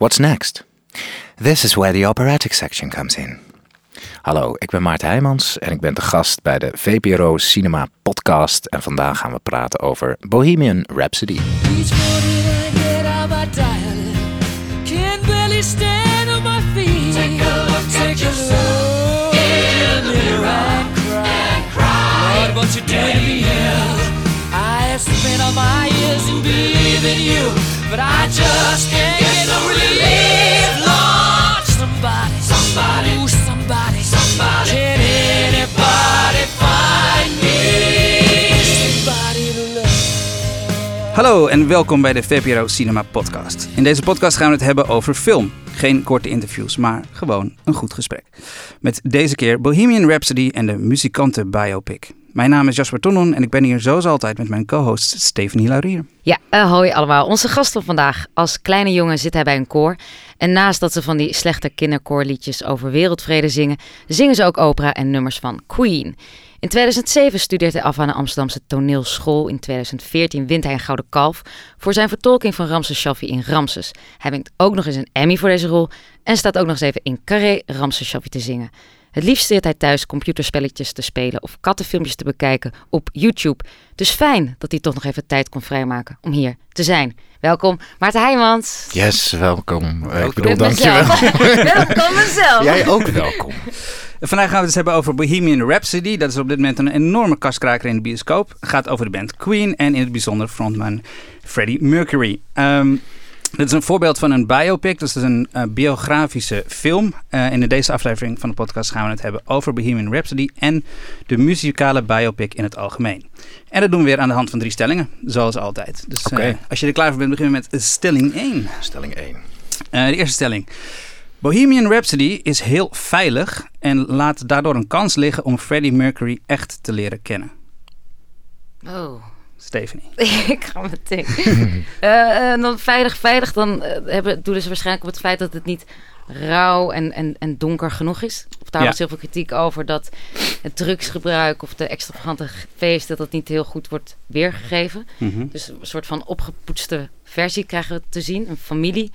What's next? This is where the operatic section comes in. Hallo, ik ben Maarten Heijmans en ik ben de gast bij de VPRO Cinema Podcast. En vandaag gaan we praten over Bohemian Rhapsody. On what you doing? I have spent all my you, but I just can't somebody, somebody, somebody. Can anybody find me? Hallo en welkom bij de VPRO Cinema Podcast. In deze podcast gaan we het hebben over film. Geen korte interviews, maar gewoon een goed gesprek. Met deze keer Bohemian Rhapsody en de muzikanten biopic. Mijn naam is Jasper Tonnon en ik ben hier zoals altijd met mijn co-host Stephanie Laurier. Ja, eh, hoi allemaal. Onze gast van vandaag. Als kleine jongen zit hij bij een koor. En naast dat ze van die slechte kinderkoorliedjes over wereldvrede zingen, zingen ze ook opera en nummers van Queen. In 2007 studeert hij af aan de Amsterdamse toneelschool. In 2014 wint hij een Gouden Kalf voor zijn vertolking van Ramses Shaffi in Ramses. Hij wint ook nog eens een Emmy voor deze rol en staat ook nog eens even in Carré Ramses Shaffi te zingen. Het liefst zit hij thuis computerspelletjes te spelen of kattenfilmpjes te bekijken op YouTube. Dus fijn dat hij toch nog even tijd kon vrijmaken om hier te zijn. Welkom, Maarten Heijmans. Yes, welkom. Eh, ik bedoel, dankjewel. Welkom mezelf. Jij ook welkom. Vandaag gaan we het dus hebben over Bohemian Rhapsody. Dat is op dit moment een enorme kaskraker in de bioscoop. Het gaat over de band Queen en in het bijzonder frontman Freddie Mercury. Ehm, dit is een voorbeeld van een biopic, dus het is een eh, biografische film. Eh, en in deze aflevering van de podcast gaan we het hebben over Bohemian Rhapsody en de muzikale biopic in het algemeen. En dat doen we weer aan de hand van drie stellingen, zoals altijd. Dus eh, als je er klaar voor bent, beginnen we met stelling 1. Stelling 1. Eh, de eerste stelling. Bohemian Rhapsody is heel veilig en laat daardoor een kans liggen om Freddie Mercury echt te leren kennen. Oh. Stephanie. ik ga meteen. Eh, en dan veilig, veilig, dan eh, hebben, doelen ze waarschijnlijk op het feit dat het niet rauw en, en, en donker genoeg is. Of daar Ja. was heel veel kritiek over dat het drugsgebruik of de extravagante feesten, dat dat niet heel goed wordt weergegeven. Mhm. Dus een soort van opgepoetste versie krijgen we te zien. Een familiefilm,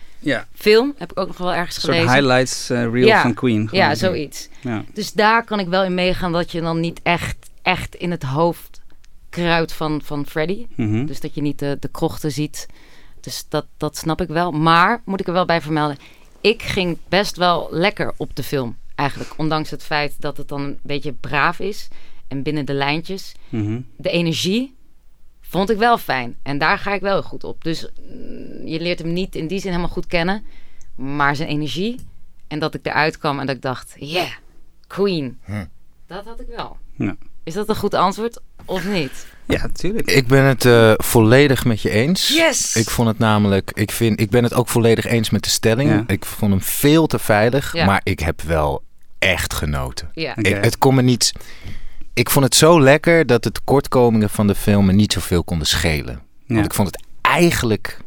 Ja, heb ik ook nog wel ergens een soort gelezen. highlights eh, reel Ja. van Queen. Ja, zoiets. Ja. Dus daar kan ik wel in meegaan dat je dan niet echt, echt in het hoofd kruidt van, van Freddy. Mhm. Dus dat je niet de, de krochten ziet. Dus dat, dat snap ik wel. Maar moet ik er wel bij vermelden. Ik ging best wel lekker op de film. Eigenlijk. Ondanks het feit dat het dan een beetje braaf is. En binnen de lijntjes. Mhm. De energie vond ik wel fijn. En daar ga ik wel goed op. Dus mm, je leert hem niet in die zin helemaal goed kennen. Maar zijn energie. En dat ik eruit kwam en dat ik dacht. Yeah, Queen. Hm. Dat had ik wel. Ja. Is dat een goed antwoord of niet? ja, natuurlijk. Ik ben het eh, volledig met je eens. Yes! Ik vond het namelijk, ik, vind, ik ben het ook volledig eens met de stelling. Ja. Ik vond hem veel te veilig, Ja. maar ik heb wel echt genoten. Ja. Ik, het kon me niet. Ik vond het zo lekker dat de tekortkomingen van de film me niet zoveel konden schelen. Ja. Want ik vond het eigenlijk.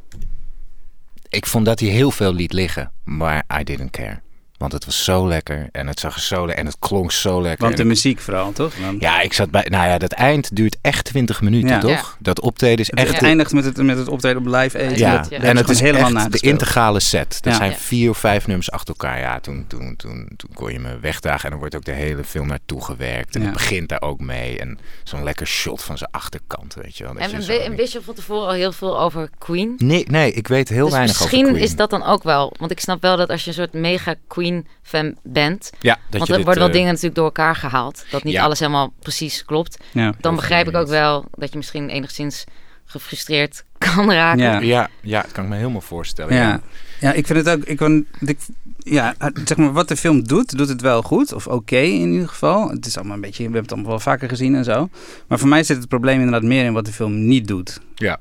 Ik vond dat hij heel veel liet liggen, maar I didn't care. Want het was zo lekker en het zag er zo lekker en het klonk zo lekker. Want de muziek vooral, toch? Want ja, ik zat bij. Nou ja, dat eind duurt echt 20 minuten, Ja. toch? Ja. Dat optreden is het, echt. het eindigt met het, met het optreden op Live Aid. ja, Dat- Ja. dat en het is helemaal echt de integrale set. Er Ja. zijn vier of vijf nummers achter elkaar. Ja, toen, toen, toen, toen kon je me wegdagen en dan wordt ook de hele film naartoe gewerkt. En Ja. het begint daar ook mee. En zo'n lekker shot van zijn achterkant, weet je wel. dat En, je en, wist je van tevoren al heel veel over Queen? Nee, nee, ik weet heel dus weinig misschien over Queen. is dat dan ook wel. Want ik snap wel dat als je een soort mega Queen-fan bent. Ja, dat want je er dit, worden wel eh, dingen natuurlijk door elkaar gehaald. Dat niet Ja. alles helemaal precies klopt. Ja. Dan begrijp ik ook wel dat je misschien enigszins gefrustreerd kan raken. Ja. Ja, ja, dat kan ik me helemaal voorstellen. Ja. ja, ik vind het ook. Ik, kan- ik, ja, zeg maar, wat de film doet, doet het wel goed. Of oké in ieder geval. Het is allemaal een beetje. We hebben het allemaal wel vaker gezien en zo. Maar voor mij zit het probleem inderdaad meer in wat de film niet doet. Ja.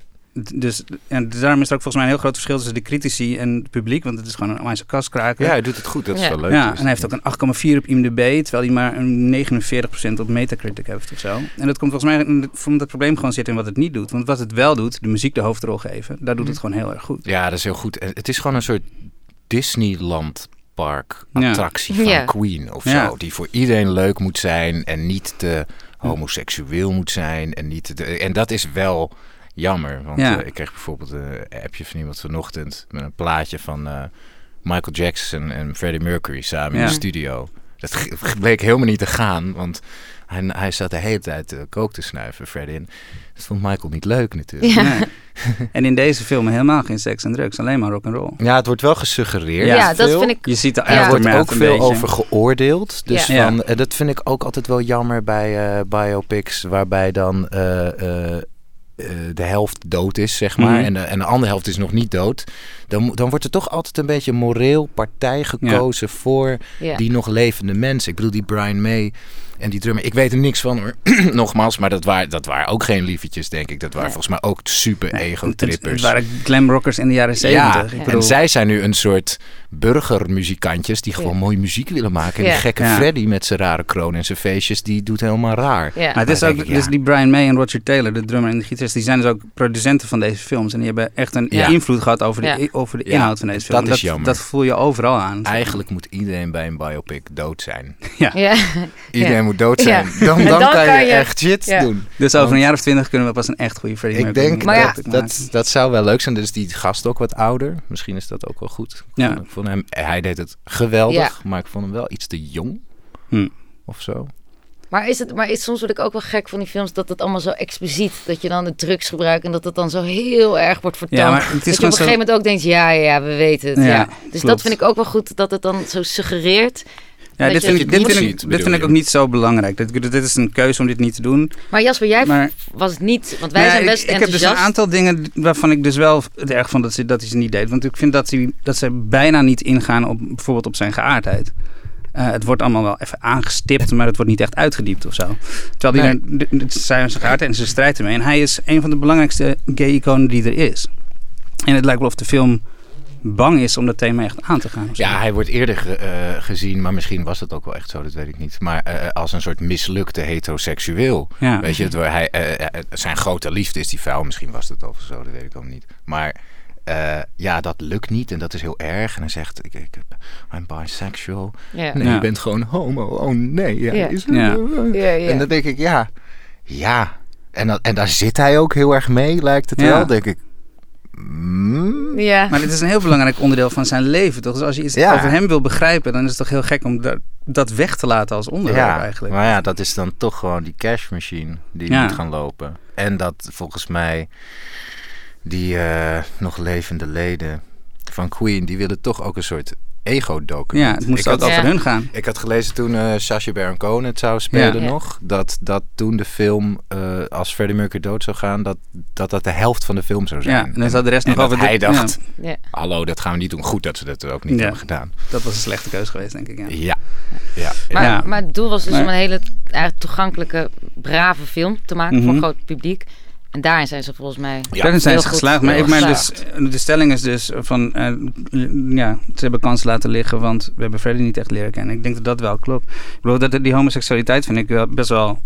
Dus en daarom is er ook volgens mij een heel groot verschil tussen de critici en het publiek. Want het is gewoon een onwijs kaskraker. Ja, hij doet het goed. Dat is Ja. wel leuk. Ja, dus. en hij heeft ook een 8,4 op IMDb, terwijl hij maar een 49% op Metacritic heeft of zo. En dat komt volgens mij, omdat het probleem gewoon zit in wat het niet doet. Want wat het wel doet, de muziek de hoofdrol geven, daar doet het gewoon heel erg goed. Ja, dat is heel goed. En Het is gewoon een soort Disneyland park Ja. attractie van Ja. Queen of Ja. zo. Die voor iedereen leuk moet zijn en niet te homoseksueel moet zijn. En, niet te, en dat is wel jammer. Want Ja. eh, ik kreeg bijvoorbeeld een appje van iemand vanochtend met een plaatje van... eh, Michael Jackson en Freddie Mercury samen in de studio. Dat bleek helemaal niet te gaan, want hij, hij zat de hele tijd uh, kook te snuiven, Freddie. En dat vond Michael niet leuk natuurlijk. Ja. Nee. en in deze film helemaal geen seks en drugs, alleen maar rock and roll. Ja, het wordt wel gesuggereerd. Ja, dat veel. vind ik... Je ziet er er wordt ook veel beetje. over geoordeeld. Dus Ja. van, dat vind ik ook altijd wel jammer bij eh, biopics, waarbij dan eh, eh, eh, de helft dood is, zeg maar, Mhm. en, de, en de andere helft is nog niet dood. Dan, dan wordt er toch altijd een beetje een moreel partij gekozen voor Ja. die nog levende mensen. Ik bedoel, die Brian May en die drummer. Ik weet er niks van hoor, nogmaals, maar dat waren, dat waren ook geen liefetjes, denk ik. Dat waren Nee. volgens mij ook super ego-trippers. het waren glamrockers in de jaren Ja, zeventig. Ik bedoel, en zij zijn nu een soort burgermuzikantjes die gewoon Ja. mooie muziek willen maken. En Ja. die gekke Ja. Freddy met zijn rare kroon en zijn feestjes, die doet helemaal raar. Ja. Maar het is ook, ik, dus ja. die Brian May en Roger Taylor, de drummer en de gitarist, die zijn dus ook producenten van deze films. En die hebben echt een Ja. invloed gehad over de, Ja. over de Ja, inhoud van deze film. dat is jammer. Dat voel je overal aan. Eigenlijk moet iedereen bij een biopic dood zijn. Ja. Iedereen Ja. Moet dood zijn. Ja. Dan, dan, dan kan, kan je je- echt shit Ja. doen. Dus over een jaar of twintig kunnen we pas een echt goede Freddie Ik denk Maar ja, biopic maken. dat, dat zou wel leuk zijn. Dus die gast ook wat ouder. Misschien is dat ook wel goed. Ik Ja. vond, ik vond hem, hij deed het geweldig, Ja. maar ik vond hem wel iets te jong. Hm. Of zo. Maar, is het, maar is, soms word ik ook wel gek van die films dat het allemaal zo expliciet, dat je dan de drugs gebruikt en dat het dan zo heel erg wordt vertoond. Ja, maar het is dat je op een gegeven moment ook denkt, ja, ja, ja, we weten het. Ja, Ja, Dus klopt. dat vind ik ook wel goed, dat het dan zo suggereert. Ja, dit vind, ik, dit, vind ik, dit bedoel vind ik je? ook niet zo belangrijk. Dit, dit is een keuze om dit niet te doen. Maar Jasper, jij Maar- was het niet, want wij Nou zijn best ik, ik heb dus enthousiast. een aantal dingen waarvan ik dus wel het erg vond dat hij dat hij ze niet deed. Want ik vind dat, hij, dat ze bijna niet ingaan op bijvoorbeeld op zijn geaardheid. Eh, het wordt allemaal wel even aangestipt, maar het wordt niet echt uitgediept of zo. Terwijl hij Nee. zijn geaardheid en ze strijdt ermee. En hij is een van de belangrijkste gay-iconen die er is. En het lijkt wel of de film bang is om dat thema echt aan te gaan. Ja, hij wordt eerder ge- eh, gezien, maar misschien was het ook wel echt zo, dat weet ik niet. Maar eh, als een soort mislukte heteroseksueel. Ja. Weet je, hij, eh, eh, zijn grote liefde is die vrouw, misschien was het of zo, dat weet ik ook niet. Maar eh, ja, dat lukt niet en dat is heel erg. En hij zegt, ik, ik, I'm bisexual. Ja. Nee, Ja. je bent gewoon homo. Oh nee. Ja, Ja. Is, ja. En dan denk ik, ja, ja. En, dat, en daar zit hij ook heel erg mee, lijkt het Ja. wel. denk ik, mm, ja. Maar dit is een heel belangrijk onderdeel van zijn leven, toch? Dus als je iets Ja. over hem wil begrijpen, dan is het toch heel gek om dat, dat weg te laten als onderwerp ja, eigenlijk. maar ja, dat is dan toch gewoon die cash machine die Ja. moet gaan lopen. En dat volgens mij die eh, nog levende leden van Queen, die willen toch ook een soort ego-document. Ja, het moest ik ook had, over Ja. hun gaan. ik had gelezen toen eh Sacha Baron Cohen het zou spelen Ja. nog, dat, dat toen de film, eh, als Freddie Mercury dood zou gaan, dat, dat dat de helft van de film zou zijn. Ja, en dan zou de rest en nog over... de- hij dacht, Ja. hallo, dat gaan we niet doen. Goed dat ze dat ook niet Ja. hebben gedaan. Dat was een slechte keuze geweest, denk ik. Ja. Ja, ja. Maar, Ja. maar het doel was dus Maar- om een hele eigenlijk toegangelijke, brave film te maken voor Mhm. een groot publiek. En daarin zijn ze volgens mij... Ja. Daarin zijn ze geslaagd. Maar ik meen dus, geslaagd. de stelling is dus van, eh, ja, ze hebben kans laten liggen, want we hebben Freddy niet echt leren kennen. Ik denk dat dat wel klopt. Ik bedoel, dat, die homoseksualiteit vind ik wel best wel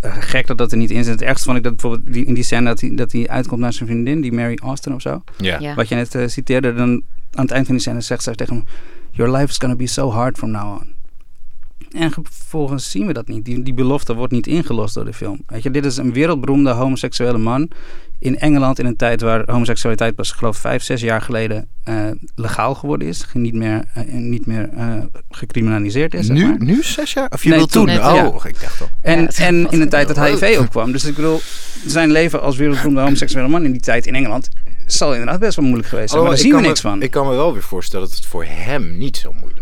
eh, gek dat dat er niet in zit. Het ergste vond ik dat bijvoorbeeld die, in die scène dat hij, dat hij uitkomt naar zijn vriendin, die Mary Austin of zo. ja. Ja. Wat je net eh, citeerde, dan aan het eind van die scène zegt zij tegen hem, Your life is gonna be so hard from now on. En vervolgens zien we dat niet. Die, die belofte wordt niet ingelost door de film. Weet je, dit is een wereldberoemde homoseksuele man in Engeland in een tijd waar homoseksualiteit pas, geloof ik, vijf, zes jaar geleden eh, legaal geworden is. Niet meer, eh, niet meer eh, gecriminaliseerd is. zeg Nu, maar. nu zes jaar? Of je Nee, wil toen? oh, ja. ik dacht al. En, Ja, en in een tijd dat. HIV opkwam. Dus ik bedoel, zijn leven als wereldberoemde homoseksuele man in die tijd in Engeland zal inderdaad best wel moeilijk geweest zijn. maar daar Oh, ik zien we kan niks me, van. Ik kan me wel weer voorstellen dat het voor hem niet zo moeilijk was.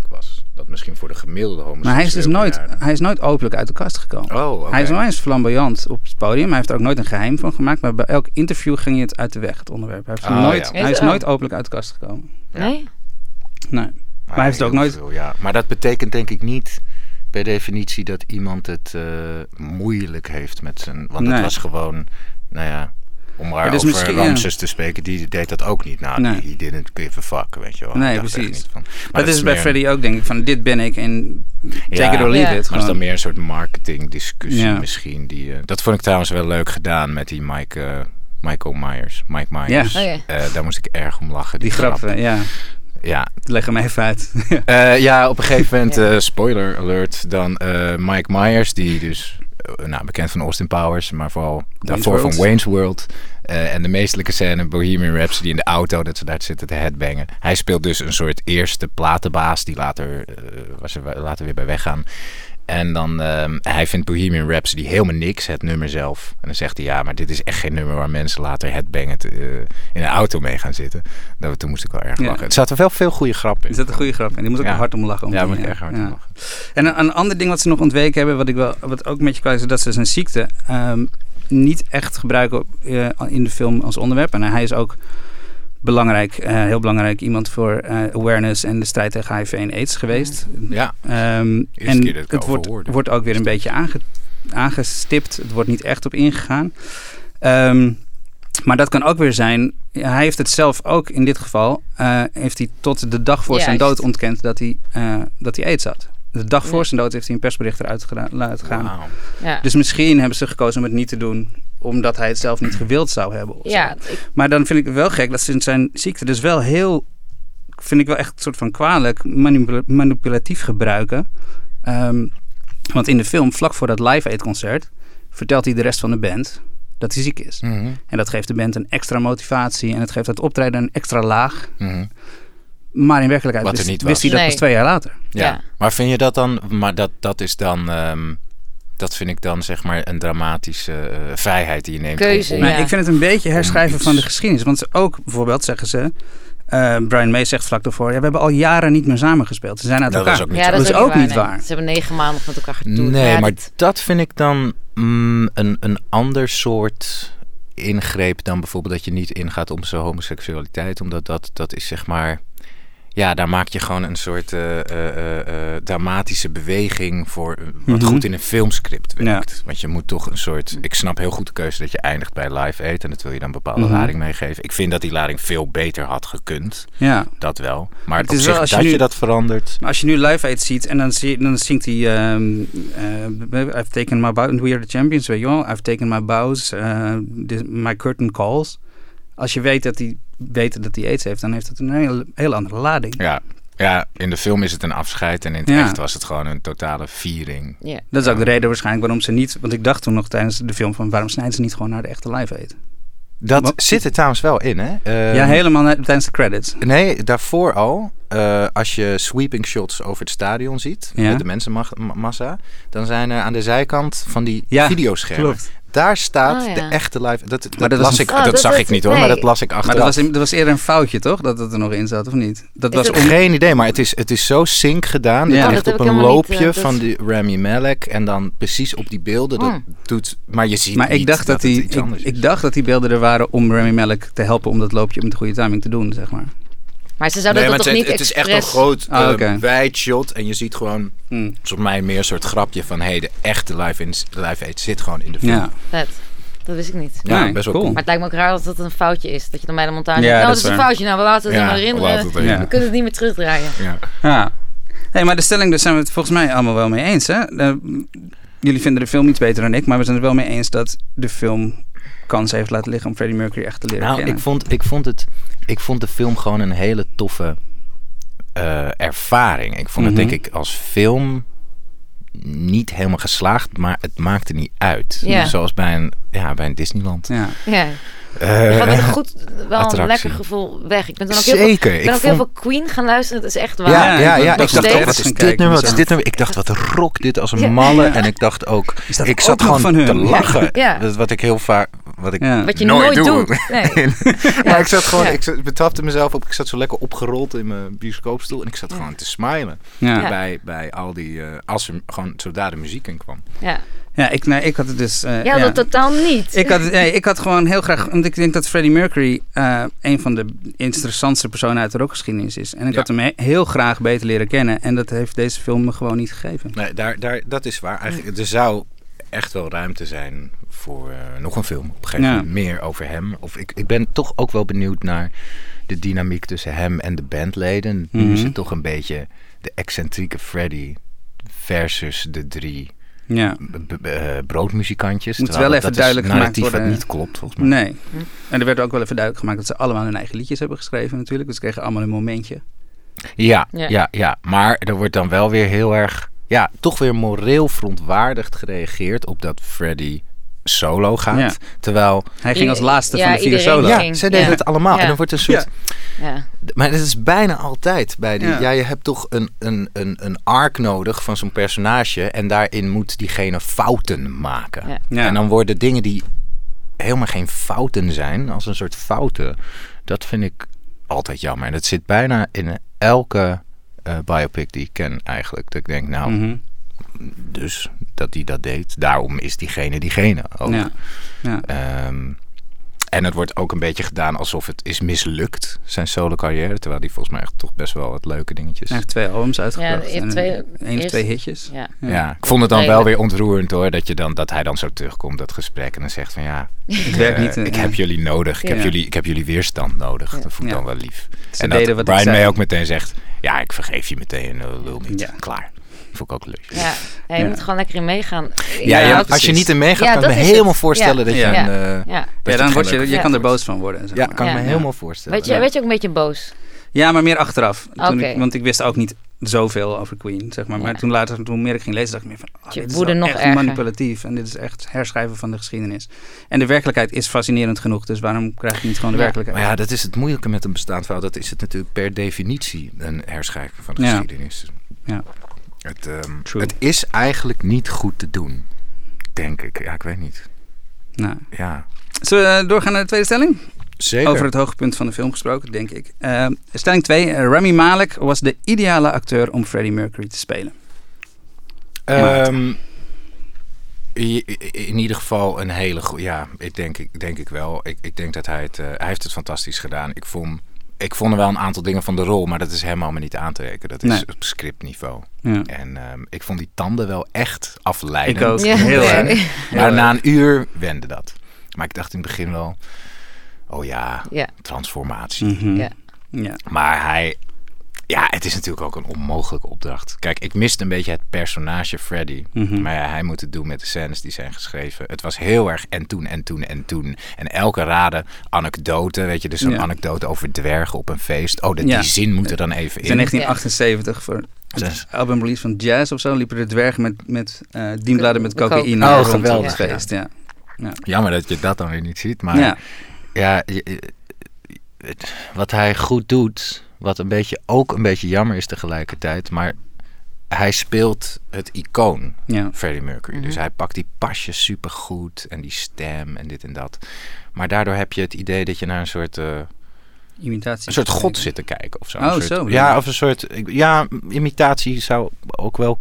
Dat misschien voor de gemiddelde homoseksuele Maar hij is dus nooit, hij is nooit openlijk uit de kast gekomen. Oh. Hij is wel eens flamboyant op het podium. Hij heeft er ook nooit een geheim van gemaakt. Maar bij elk interview ging hij het uit de weg, het onderwerp. Hij, heeft Ah, nooit, ja. hij is nooit openlijk uit de kast gekomen. Nee? Nee. Maar hij heeft het ook nooit... veel, ja. Maar dat betekent denk ik niet per definitie dat iemand het eh, moeilijk heeft met zijn... Want Nee. het was gewoon, nou ja... Om maar Ja, dus over. Ramses te spreken, die deed dat ook niet. Nou, Nee. die, die didn't give a fuck, weet je wel. Nee, precies. niet van- Maar dat is bij meer- Freddy ook, denk ik. Van dit ben ik en take Ja, it or leave it. Maar is dan meer een soort marketing discussie Ja. misschien. Die, eh, dat vond ik trouwens wel leuk gedaan met die Mike, eh, Michael Myers. Mike Myers. Ja. Oh, ja. Eh, daar moest ik erg om lachen. Die grap, eh, ja. Ja, Leg hem even uit. Eh, ja, op een gegeven moment, Ja. eh, spoiler alert, dan eh, Mike Myers, die dus nou, bekend van Austin Powers, maar vooral daarvoor World. van Wayne's World. Eh, en de meestelijke scène, Bohemian Rhapsody in de auto, dat ze daar zitten te headbangen. Hij speelt dus een soort eerste platenbaas, die later, eh, was er later weer bij weggaan. En dan, ehm, hij vindt Bohemian Rhapsody helemaal niks, het nummer zelf. En dan zegt hij, ja, maar dit is echt geen nummer waar mensen later headbangend eh in een auto mee gaan zitten. Dat, toen moest ik wel erg Ja. lachen. Er zaten wel veel goede grappen in. Is dat een goede grap? En die moet ook Ja. hard om lachen. om Ja, moet ik erg hard ja. om lachen. En een, een ander ding wat ze nog ontweken hebben, wat ik wel, wat ook met je kwijt is, dat ze zijn ziekte ehm, niet echt gebruiken eh, in de film als onderwerp. En hij is ook belangrijk, eh, heel belangrijk iemand voor eh, awareness en de strijd tegen HIV en AIDS geweest. Ja, Ehm, Eerste en keer dat ik het wordt, hoorde. wordt ook weer een beetje aange, aangestipt. Het wordt niet echt op ingegaan. Ehm, maar dat kan ook weer zijn. hij heeft het zelf ook in dit geval. eh, heeft hij tot de dag voor zijn Juist. dood ontkend dat hij, eh, dat hij aids had. De dag voor Ja. zijn dood heeft hij een persbericht eruit geda- laten gaan. Ja, Dus misschien hebben ze gekozen om het niet te doen. Omdat hij het zelf niet gewild zou hebben. ja ik- Maar dan vind ik het wel gek dat ze in zijn ziekte dus wel heel, vind ik wel echt een soort van kwalijk, manipula- manipulatief gebruiken. Ehm, want in de film, vlak voor dat Live Aid concert, vertelt hij de rest van de band dat hij ziek is. Mhm, En dat geeft de band een extra motivatie en het geeft het optreden een extra laag. mhm. Maar in werkelijkheid Wat er wist, wist hij dat Nee. pas twee jaar later. Ja. Ja. maar vind je dat dan, maar dat, dat is dan, ehm, dat vind ik dan zeg maar een dramatische eh, vrijheid die je neemt. Keuze, om- Maar Ja. ik vind het een beetje herschrijven iets- van de geschiedenis. Want ze ook, bijvoorbeeld, zeggen ze... eh, Brian May zegt vlak daarvoor... Ja, we hebben al jaren niet meer samengespeeld. Ze zijn uit Dat elkaar. is ook niet ja, dat is ook, niet waar. waar. nee. Ze hebben negen maanden met elkaar getoerd. Nee, maar dat- dat vind ik dan mm, een, een ander soort ingreep dan bijvoorbeeld dat je niet ingaat om zijn homoseksualiteit. Omdat dat, dat is zeg maar... Ja, daar maak je gewoon een soort eh, eh, eh, dramatische beweging voor wat Mhm. goed in een filmscript Ja. werkt. Want je moet toch een soort... Ik snap heel goed de keuze dat je eindigt bij Live Aid en dat wil je dan een bepaalde Mhm. lading meegeven. Ik vind dat die lading veel beter had gekund. Ja. Dat wel. Maar Het op is wel als je dat je nu- dat verandert... Maar als je nu Live Aid ziet en dan, zie, dan zingt hij... ehm, eh, I've taken my bows... We are the champions, weet je wel. I've taken my bows. this- my curtain calls. Als je weet dat hij weet dat hij aids heeft... dan heeft het een heel, heel andere lading. Ja, ja, in de film is het een afscheid en in het Ja. echt was het gewoon een totale viering. ja. Dat is ook de reden waarschijnlijk waarom ze niet... Want ik dacht toen nog tijdens de film van... waarom snijden ze niet gewoon naar de echte Live Aid? Dat Wat- zit er trouwens wel in, hè? Ehm, ja, helemaal tijdens de credits. Nee, daarvoor al. eh, als je sweeping shots over het stadion ziet, Ja. met de mensenmassa, dan zijn er aan de zijkant van die Ja, videoschermen. klopt. Daar staat Oh, de echte live. Dat, dat, dat was las een- ik, Oh, dat, dat- zag dat- ik niet hoor, maar dat las ik Maar achteraf. dat was, dat was eerder een foutje, toch? Dat het er nog in zat, of niet? Dat Is was het-. Geen idee, maar het is, het is zo sync gedaan. Ja. Het Oh, ligt dat op een niet, loopje eh, van die Rami Malek. En dan precies op die beelden. Dat Hmm. doet, maar je ziet Maar ik niet dacht dat, het die, iets ik, anders is. ik dacht dat die beelden er waren om Remy Malek te helpen om dat loopje met de goede timing te doen, zeg maar. Maar ze zouden nee, dat maar toch het, niet het is echt een groot, Ah, eh, oké. wijd shot. En je ziet gewoon, volgens mij meer een soort grapje van... hé, hey, de echte live, in, live aid zit gewoon in de film. Ja. Vet. Dat wist ik niet. Ja, Nee, best wel cool. cool. Maar het lijkt me ook raar dat het een foutje is. Dat je dan bij de montage Ja, zegt, nou, dat dat is een waar. foutje. Nou, we laten het Ja, maar herinneren. erin. We kunnen het niet meer terugdraaien. Ja. Ja. Hey, maar de stelling, daar zijn we het volgens mij allemaal wel mee eens, hè? De- jullie vinden de film iets beter dan ik, maar we zijn het wel mee eens dat de film kans heeft laten liggen om Freddie Mercury echt te leren Nou, kennen. ik vond, ik, vond het, ik vond de film gewoon een hele toffe eh, ervaring. Ik vond Mhm. het denk ik als film niet helemaal geslaagd, maar het maakte niet uit. Ja. Zoals bij een, ja, bij een Disneyland. Ja. Ja. Eh, Je gaat met een goed, wel een attractie. lekker gevoel weg. Ik ben dan ook heel veel, Zeker. ik ben Ik ook heel vond, veel Queen gaan luisteren. Dat is echt waar. ja, Ja, ja, ik Ik dacht ook, wat is dit nummer? Wat is dit nummer? Ik dacht, wat rock dit als een Ja. malle. Ja. En ik dacht ook, Is dat ik zat gewoon van te lachen. Ja. Dat is wat ik heel vaak, wat ik Ja. Wat je Nooit nooit, doet. Nee. Maar ik zat gewoon, Ja. ik zat, betrapte mezelf op, ik zat zo lekker opgerold in mijn bioscoopstoel en ik zat gewoon te smilen bij, bij al die, eh, als er gewoon zodra de muziek in kwam. Ja. Ja, ik, nee, ik had het dus... eh, Ja, dat totaal niet. Ik had, nee, ik had gewoon heel graag... Want ik denk dat Freddie Mercury eh, een van de interessantste personen uit de rockgeschiedenis is. En ik Ja. had hem he- heel graag beter leren kennen. En dat heeft deze film me gewoon niet gegeven. Nee, daar, daar, dat is waar. Eigenlijk, er zou echt wel ruimte zijn voor eh, nog een film. Op een gegeven Ja. moment meer over hem. Of ik, ik ben toch ook wel benieuwd naar de dynamiek tussen hem en de bandleden. Nu is Mhm. het toch een beetje de excentrieke Freddie versus de drie Ja. eh, broodmuzikantjes. Moet wel dat- even dat is duidelijk gemaakt narratief worden. wat niet klopt volgens mij. Nee. En er werd ook wel even duidelijk gemaakt dat ze allemaal hun eigen liedjes hebben geschreven natuurlijk. Dus ze kregen allemaal een momentje. Ja, Ja. ja. Ja, Maar er wordt dan wel weer heel erg ja, toch weer moreel verontwaardigd gereageerd op dat Freddy solo gaat. Ja. Terwijl, Hij ging als laatste ja, van de vier solo. ja, ging. zij deden Ja. het allemaal. Ja. En dan wordt een soort... Ja. Maar dat is bijna altijd bij die... Ja, Ja. je hebt toch een, een, een, een arc nodig van zo'n personage. En daarin moet diegene fouten maken. Ja. Ja. En dan worden dingen die helemaal geen fouten zijn, als een soort fouten. Dat vind ik altijd jammer. En dat zit bijna in elke eh, biopic die ik ken eigenlijk. Dat ik denk, nou, Mhm. dus dat die dat deed. Daarom is diegene diegene ook. ja. Ja. Ehm, en het wordt ook een beetje gedaan alsof het is mislukt, zijn solo carrière. Terwijl die volgens mij echt toch best wel wat leuke dingetjes. Hij heeft twee albums uitgebracht. Ja, en twee- of eerst- twee hitjes. Ja. Ja, ik vond het dan wel weer ontroerend hoor. Dat, je dan, dat hij dan zo terugkomt, dat gesprek. En dan zegt van ja, Het werkt eh, niet. eh, ik ja. heb jullie nodig. Ik, heb jullie, ik heb jullie weerstand nodig. Dat vond ik Ja. dan wel lief. Ze en dat wat Brian ik. May ook meteen zegt... Ja, ik vergeef je meteen. eh, lul niet. Ja. Klaar. Vond ik ook leuk. Ja, ja, je Ja. moet gewoon lekker in meegaan. Ja, Ja, je- als precies. je niet in meegaat, Ja, kan ik dat me helemaal het. voorstellen Ja. dat je... Ja. een, eh, Ja. je dan word je, je Ja. kan er boos van worden. Zeg Ja, kan ik me Ja. helemaal voorstellen. Weet je, Ja. weet je ook een beetje boos? Ja, maar meer achteraf. Toen ik, want ik wist ook niet zoveel over Queen, zeg maar. Maar Ja. toen later, toen meer ik ging lezen, dacht ik meer van... Oh, Je dit is nog echt erger. manipulatief. En dit is echt herschrijven van de geschiedenis. En de werkelijkheid is fascinerend genoeg. Dus waarom krijg je niet gewoon de Ja. werkelijkheid? Maar ja, dat is het moeilijke met een bestaand verhaal. Dat is het natuurlijk per definitie een herschrijving van de Ja. geschiedenis. Ja. Het, ehm, het is eigenlijk niet goed te doen. Denk ik. Ja, ik weet niet. Nou. Ja, Zullen we eh, doorgaan naar de tweede stelling? zeker. Over het hoogtepunt van de film gesproken, denk ik. Eh, stelling 2. Rami Malek was de ideale acteur om Freddie Mercury te spelen. Ehm, i- in ieder geval een hele goede. Ja, ik denk, ik denk ik wel. Ik, ik denk dat hij het. eh, hij heeft het fantastisch gedaan. Ik vond. Ik vond er wel een aantal dingen van de rol, maar dat is helemaal me niet aan te rekenen. Dat is Nee. op scriptniveau. Ja. En ehm, ik vond die tanden wel echt afleidend. Ik ook. Ja. Heel Ja. erg. Maar Heel na een uur wende dat. Maar ik dacht in het begin wel, oh ja, Ja. transformatie. Mhm. Ja. Ja. Maar hij, ja, het is natuurlijk ook een onmogelijke opdracht. Kijk, ik miste een beetje het personage Freddy. Mhm. Maar ja, hij moet het doen met de scènes die zijn geschreven. Het was heel erg en toen en toen en toen. En elke rade anekdote, weet je, dus zo'n Ja. anekdote over dwergen op een feest. Oh, dat, Ja. die zin moet er dan even In in. 1978 voor het album release van Jazz of zo liepen de dwergen met, met eh dienbladen met cocaïne Oh, rond op het feest. Ja. Jammer dat je dat dan weer niet ziet. Maar Ja. ja, je- je- het- wat hij goed doet, wat een beetje ook een beetje jammer is tegelijkertijd, maar hij speelt het icoon Ja. Freddie Mercury. Mhm. Dus hij pakt die pasjes supergoed en die stem en dit en dat. Maar daardoor heb je het idee dat je naar een soort, eh, Imitatie. een soort god zit te kijken of zo. Oh, soort- zo, Ja, ja. of een soort, ja, imitatie zou ook wel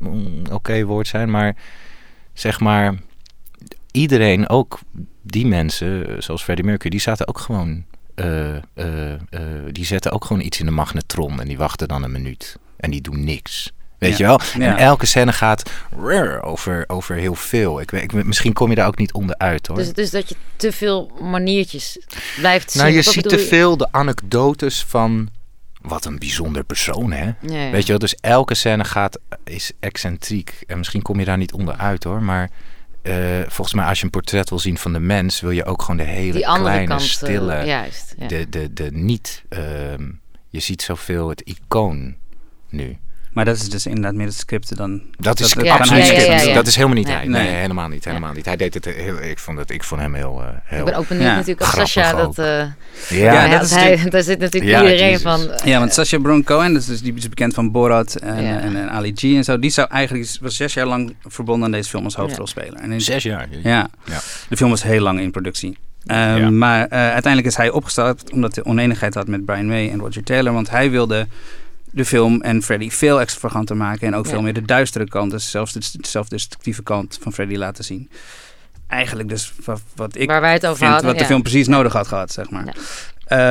een oké woord zijn, maar zeg maar, iedereen, ook die mensen, eh, zoals Freddie Mercury, die zaten ook gewoon, die zetten ook gewoon iets in de magnetron en die wachten dan een minuut en die doen niks. Weet Ja. je wel? Ja. En elke scène gaat rrr, over, over heel veel. Ik, weet- ik, misschien kom je daar ook niet onderuit hoor. Dus, dus dat je te veel maniertjes blijft zien. nou, je Wat ziet te veel de anekdotes van wat een bijzonder persoon, hè? Ja, ja. Weet je wel, dus elke scène gaat, is excentriek. En misschien kom je daar niet onderuit hoor, maar eh, volgens mij als je een portret wil zien van de mens, wil je ook gewoon de hele kleine, kant. eh, stille, juist. Ja. de, de, de niet, ehm, je ziet zoveel het icoon nu. Maar dat is dus inderdaad meer het scripten dan... Dat is dat Ja, absoluut ja, ja, script. ja, ja. Dat is helemaal niet hij. Nee, Nee. helemaal niet. Helemaal niet. Hij deed het heel. Ik vond het. Ik vond hem heel. eh, heel Ik ben ook benieuwd Ja, natuurlijk of grappig Sascha dat... ook. eh ja, Ja, ja, dat als is hij, natuurlijk- daar zit natuurlijk Ja, iedereen van... eh, Ja, want Sacha Baron Cohen, dat is dus die is bekend van Borat en, Ja. en, en Ali G en zo. Die zou eigenlijk, was zes jaar lang verbonden aan deze film als hoofdrolspeler. En in, zes jaar. ja, Ja. de film was heel lang in productie. Ehm, Ja. Maar eh, uiteindelijk is hij opgestapt omdat hij oneenigheid had met Brian May en Roger Taylor. Want hij wilde de film en Freddy veel extravaganter maken. En ook Ja. veel meer de duistere kant, dus zelfs de zelfdestructieve kant van Freddy laten zien. Eigenlijk dus wat, wat ik waar wij het over vind, hadden. wat de ja. film precies nodig had gehad, zeg maar. Ja.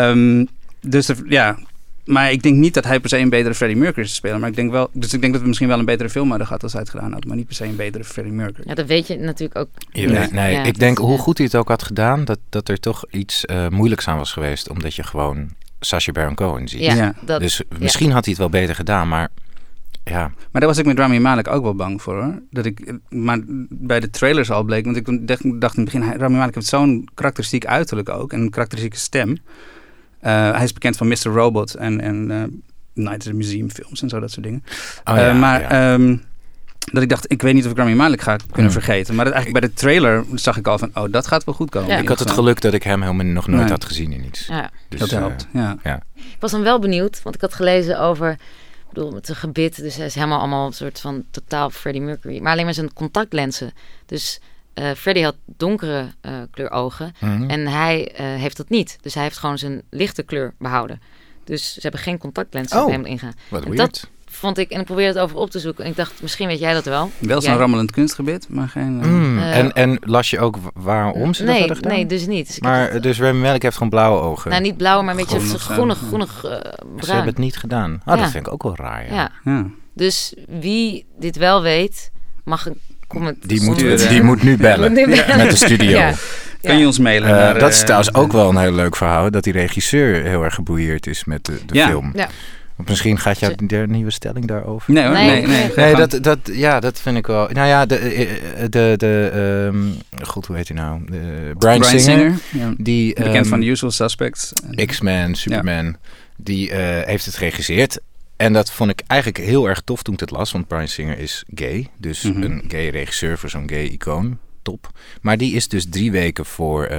Ehm, dus de- ja, maar ik denk niet dat hij per se een betere Freddie Mercury is spelen. Maar ik denk wel, dus ik denk dat we misschien wel een betere film hadden gehad als hij het gedaan had. Maar niet per se een betere Freddie Mercury. Ja, dat weet je natuurlijk ook. Je Nee. weet- nee, Ja, ik denk hoe goed hij het ook had gedaan, dat, dat er toch iets eh, moeilijks aan was geweest. Omdat je gewoon Sacha Baron Cohen ziet. Ja, Ja. dat, dus misschien had hij het wel beter gedaan, maar ja. Maar daar was ik met Rami Malek ook wel bang voor hoor. Dat ik, maar bij de trailers al bleek. Want ik dacht, dacht in het begin, Rami Malek heeft zo'n karakteristiek uiterlijk ook. En een karakteristieke stem. Eh, hij is bekend van Mr. Robot en, en eh, Night at the Museum films en zo, dat soort dingen. Oh, Eh, maar ja. ehm, dat ik dacht, ik weet niet of ik Rami Malek ga kunnen Hmm. vergeten. Maar dat eigenlijk bij de trailer zag ik al van, oh, dat gaat wel goed komen. Ja. ik had het geluk dat ik hem helemaal nog nooit Nee. had gezien in iets. Ja. Dus, Dat eh, helpt, ja. Ik was dan wel benieuwd, want ik had gelezen over, ik bedoel, met een gebit, dus hij is helemaal allemaal een soort van totaal Freddie Mercury, maar alleen maar zijn contactlenzen. Dus eh Freddie had donkere eh, kleur ogen mhm. en hij eh, heeft dat niet. Dus hij heeft gewoon zijn lichte kleur behouden. Dus ze hebben geen contactlenzen Oh. op hem ingaan. Wat en weird. dat vond ik, en ik probeerde het over op te zoeken. En ik dacht, misschien weet jij dat wel. Wel zo'n rammelend kunstgebit, maar geen... eh, Mm, Eh, en, en las je ook waarom ze dat nee, gedaan? nee, dus niet. Dus maar het- dus Rami Malek heeft gewoon blauwe ogen. nou, niet blauw, maar een beetje Groenig, groenig, eh, Ze hebben bruin. het niet gedaan. Oh, Ja. dat vind ik ook wel raar, ja. Ja, ja. dus wie dit wel weet, mag een comment Die, moet, die moet nu bellen Moet nu bellen. met de studio. Ja. Kan je ons mailen? Eh, naar, dat is trouwens ook wel een heel leuk verhaal. Dat die regisseur heel erg geboeieerd is met de, de Ja. film. Ja. Want misschien gaat jouw de nieuwe stelling daarover. Nee hoor, Nee, nee, nee. dat, dat, ja, dat vind ik wel. Nou ja, de, eh, de, de ehm, god, hoe heet hij nou? De, Brian, Bryan Singer, ja. die Bekend ehm, van The Usual Suspects. X-Men, Superman, die eh, heeft het geregisseerd. En dat vond ik eigenlijk heel erg tof toen ik het las, want Brian Singer is gay. Dus Mhm. een gay regisseur voor zo'n gay icoon. Top. Maar die is dus drie weken voor eh,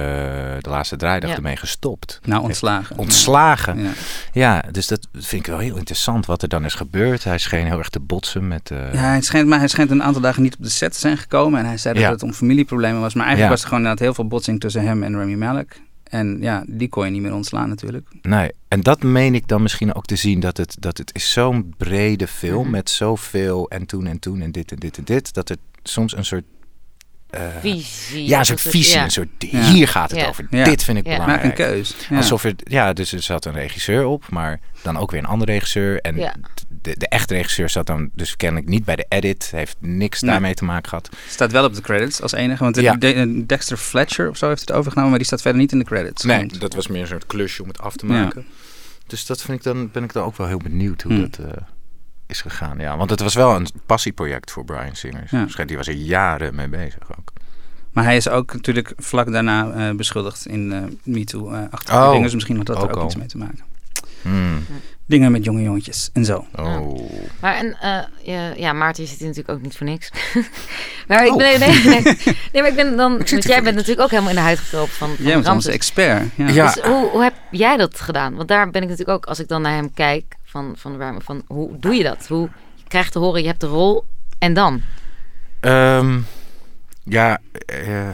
de laatste draaidag Ja. ermee gestopt. Nou, ontslagen. Ontslagen. Ja. Ja, dus dat vind ik wel heel interessant wat er dan is gebeurd. Hij scheen heel erg te botsen met... eh, Ja, hij schijnt, maar hij schijnt een aantal dagen niet op de set te zijn gekomen. En hij zei dat Ja. het om familieproblemen was. Maar eigenlijk Ja. was er gewoon inderdaad heel veel botsing tussen hem en Rami Malek. En ja, die kon je niet meer ontslaan natuurlijk. Nee, en dat meen ik dan misschien ook te zien dat het, dat het is zo'n brede film Mhm. met zoveel en toen en toen en dit en dit en dit, dat het soms een soort eh, Visie. ja, een soort visie, ja. een soort Ja. hier gaat het Ja. over. Ja. Dit vind ik Ja. Maak belangrijk. een keus. Ja. Alsof het, ja, dus er zat een regisseur op, maar dan ook weer een andere regisseur. En Ja. de, de echte regisseur zat dan dus kennelijk niet bij de edit, heeft niks Nee. daarmee te maken gehad. Staat wel op de credits als enige. Want Ja. de- de- Dexter Fletcher of zo heeft het overgenomen. Maar die staat verder niet in de credits. Nee, Want- dat was meer een soort klusje om het af te Ja. maken. Dus dat vind ik dan, ben ik dan ook wel heel benieuwd hoe Hmm. dat eh, is gegaan. Ja, want het was wel een passieproject voor Brian Singer. Ja. Die was er jaren mee bezig ook. Maar hij is ook natuurlijk vlak daarna eh, beschuldigd in eh MeToo. eh achtige Oh, dingen. Dus misschien had dat er ook iets mee te maken. Hmm. Dingen met jonge jongetjes en zo. Oh. Maar en, eh, ja, ja, Maarten, je zit hier natuurlijk ook niet voor niks. maar ik Oh. ben, nee, nee, nee, nee, maar ik ben dan, want jij bent natuurlijk ook helemaal in de huid gekropen van, van Jij bent onze expert. Ja. Ja. Dus hoe, hoe heb jij dat gedaan? Want daar ben ik natuurlijk ook, als ik dan naar hem kijk, van, van, waar, van hoe doe je dat? Hoe je krijgt te horen, je hebt de rol en dan? Ehm, ja, eh,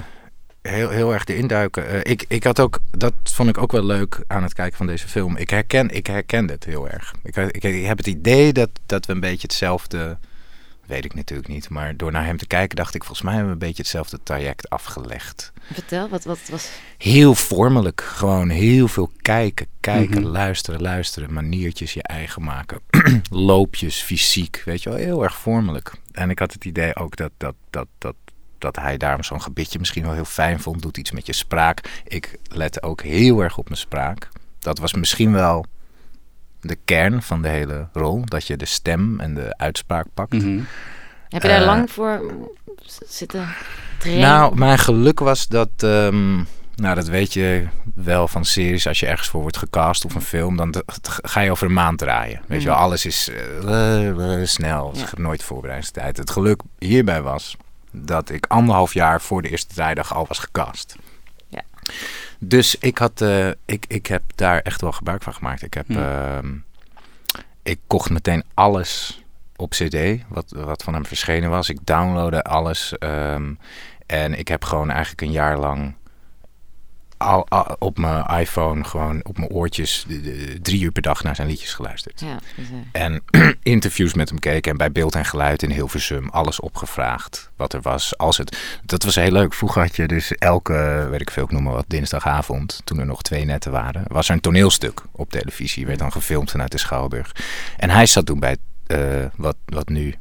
heel, heel erg de induiken. Eh, ik, ik had ook, dat vond ik ook wel leuk aan het kijken van deze film. Ik herken, ik herken het heel erg. Ik, ik, ik heb het idee dat, dat we een beetje hetzelfde, weet ik natuurlijk niet, maar door naar hem te kijken dacht ik, volgens mij hebben we een beetje hetzelfde traject afgelegd. Vertel, wat, wat was... Heel vormelijk, gewoon heel veel kijken, kijken, Mhm. luisteren, luisteren, maniertjes je eigen maken, loopjes, fysiek, weet je wel, heel erg vormelijk. En ik had het idee ook dat, dat, dat, dat, dat hij daarom zo'n gebitje misschien wel heel fijn vond, doet iets met je spraak. Ik lette ook heel erg op mijn spraak. Dat was misschien wel de kern van de hele rol, dat je de stem en de uitspraak pakt. Mhm. Heb je daar Eh, lang voor zitten trainen? Nou, mijn geluk was dat. ehm, nou, dat weet je wel van series. Als je ergens voor wordt gecast of een film, dan ga je over een maand draaien. Weet je wel, Mhm. alles is eh, eh, snel. Ja. hebt nooit voorbereidingstijd. Het geluk hierbij was dat ik anderhalf jaar voor de eerste draaidag al was gecast. Ja. Dus ik, had, eh, ik, ik heb daar echt wel gebruik van gemaakt. Ik, heb, Ja. ehm, ik kocht meteen alles op CD, wat, wat van hem verschenen was. Ik downloadde alles. ehm, en ik heb gewoon eigenlijk een jaar lang al, al- op mijn iPhone, gewoon op mijn oortjes, de- de- drie uur per dag naar zijn liedjes geluisterd. Ja, dus, eh, En interviews met hem keken en bij beeld en geluid in Hilversum alles opgevraagd wat er was. Als het, dat was heel leuk. Vroeger had je dus elke, weet ik veel, ik noem maar wat, dinsdagavond, toen er nog twee netten waren, was er een toneelstuk op televisie. Werd dan gefilmd vanuit de Schouwburg. En hij zat toen bij eh, wat, wat nu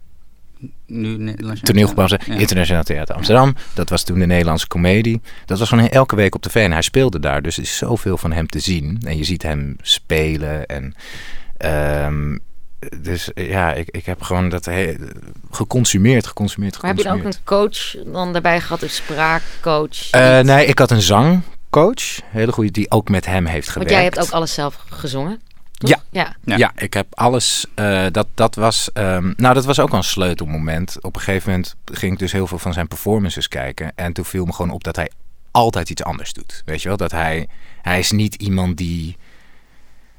Nu Nederlands. toneelgebouw, Ja. Internationaal Theater Amsterdam. Dat was toen de Nederlandse komedie. Dat was gewoon elke week op tv en hij speelde daar. Dus er is zoveel van hem te zien. En je ziet hem spelen. En, ehm, dus ja, ik, ik heb gewoon dat he- geconsumeerd, geconsumeerd, Maar heb je dan ook een coach dan daarbij gehad, een spraakcoach? Eh, nee, ik had een zangcoach, hele goede, die ook met hem heeft Want gewerkt. jij hebt ook alles zelf gezongen. Toch? Ja. ja. Ja. Ja, ik heb alles. eh, dat, dat was. ehm, nou, dat was ook al een sleutelmoment. Op een gegeven moment ging ik dus heel veel van zijn performances kijken. En toen viel me gewoon op dat hij altijd iets anders doet. Weet je wel? Dat hij. Hij is niet iemand die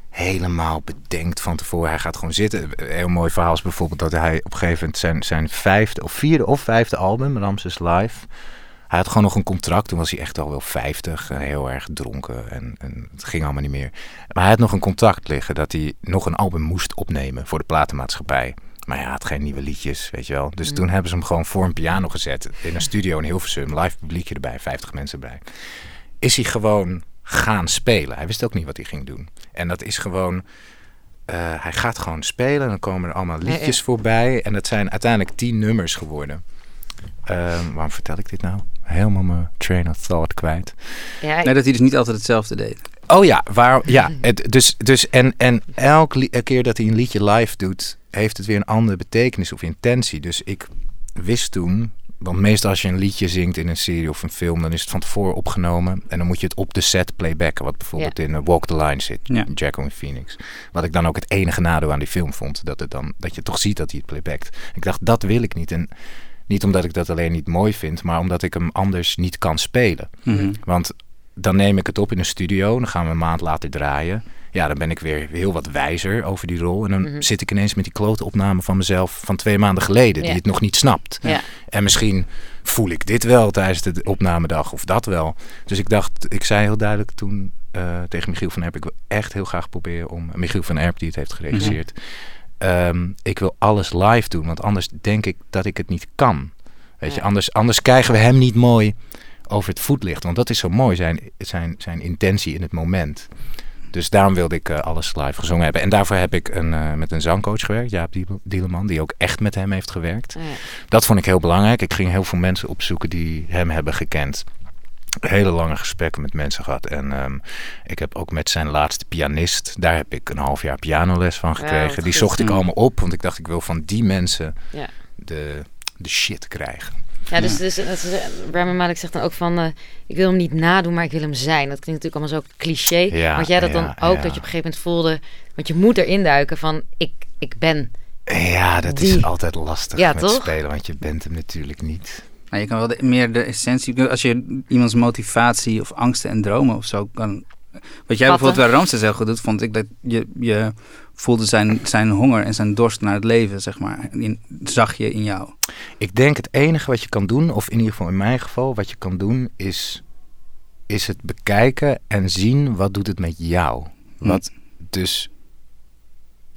helemaal bedenkt van tevoren. Hij gaat gewoon zitten. Een heel mooi verhaal is bijvoorbeeld dat hij op een gegeven moment zijn, zijn vijfde of vierde of vijfde album, Ramses Live. Hij had gewoon nog een contract. Toen was hij echt al wel 50. en Heel erg dronken. En, en het ging allemaal niet meer. Maar hij had nog een contract liggen dat hij nog een album moest opnemen voor de platenmaatschappij. Maar hij had geen nieuwe liedjes, weet je wel. Dus toen hebben ze hem gewoon voor een piano gezet. In een studio in Hilversum. Live publiekje erbij, 50 mensen erbij. Is hij gewoon gaan spelen. Hij wist ook niet wat hij ging doen. En dat is gewoon... eh, hij gaat gewoon spelen. En dan komen er allemaal liedjes voorbij. En dat zijn uiteindelijk tien nummers geworden. Ehm, waarom vertel ik dit nou? Helemaal mijn train of thought kwijt. Ja, Nee, dat hij dus niet altijd hetzelfde deed. Oh ja, waar, ja het, dus, dus en, en elke keer dat hij een liedje live doet, heeft het weer een andere betekenis of intentie. Dus ik wist toen, want meestal als je een liedje zingt in een serie of een film, dan is het van tevoren opgenomen en dan moet je het op de set playbacken. Wat bijvoorbeeld in eh, Walk the Line zit, Ja. Jacko Phoenix. Wat ik dan ook het enige nadeel aan die film vond, dat, het dan, dat je toch ziet dat hij het playbackt. Ik dacht, dat wil ik niet. En niet omdat ik dat alleen niet mooi vind, maar omdat ik hem anders niet kan spelen. Mhm. Want dan neem ik het op in een studio, dan gaan we een maand later draaien. Ja, dan ben ik weer heel wat wijzer over die rol. En dan Mhm. zit ik ineens met die klote opname van mezelf van twee maanden geleden, die het nog niet snapt. ja. En misschien voel ik dit wel tijdens de opnamedag of dat wel. Dus ik dacht, ik zei heel duidelijk toen eh, tegen Michiel van Erp, ik wil echt heel graag proberen om, Michiel van Erp die het heeft geregisseerd, ehm, ik wil alles live doen, want anders denk ik dat ik het niet kan. Weet je, anders, anders krijgen we hem niet mooi over het voetlicht. Want dat is zo mooi, zijn, zijn, zijn intentie in het moment. Dus daarom wilde ik eh, alles live gezongen hebben. En daarvoor heb ik een, eh, met een zangcoach gewerkt, Jaap Diel- Dieleman, die ook echt met hem heeft gewerkt. Ja. Dat vond ik heel belangrijk. Ik ging heel veel mensen opzoeken die hem hebben gekend. Hele lange gesprekken met mensen gehad. En ehm, ik heb ook met zijn laatste pianist, daar heb ik een half jaar pianoles van gekregen. die zocht ik Mm. allemaal op, want ik dacht ik wil van die mensen Ja. de, de shit krijgen. Ja, dus, dus dat is, eh, Malek zegt dan ook van... eh, ik wil hem niet nadoen, maar ik wil hem zijn. Dat klinkt natuurlijk allemaal zo cliché. Ja, Want jij dat dan ook, ja. dat je op een gegeven moment voelde... Want je moet erin duiken van, ik, ik ben. Ja, dat Die- is altijd lastig Ja, met toch? spelen, want je bent hem natuurlijk niet. Nou, je kan wel de- meer de essentie... Als je iemands motivatie of angsten en dromen of zo kan... Wat jij bijvoorbeeld bij Ramses heel goed doet, vond ik dat je, je voelde zijn, zijn honger en zijn dorst naar het leven, zeg maar. In, zag je in jou. Ik denk het enige wat je kan doen, of in ieder geval in mijn geval, wat je kan doen, is, is het bekijken en zien wat doet het met jou. Hm. Wat, dus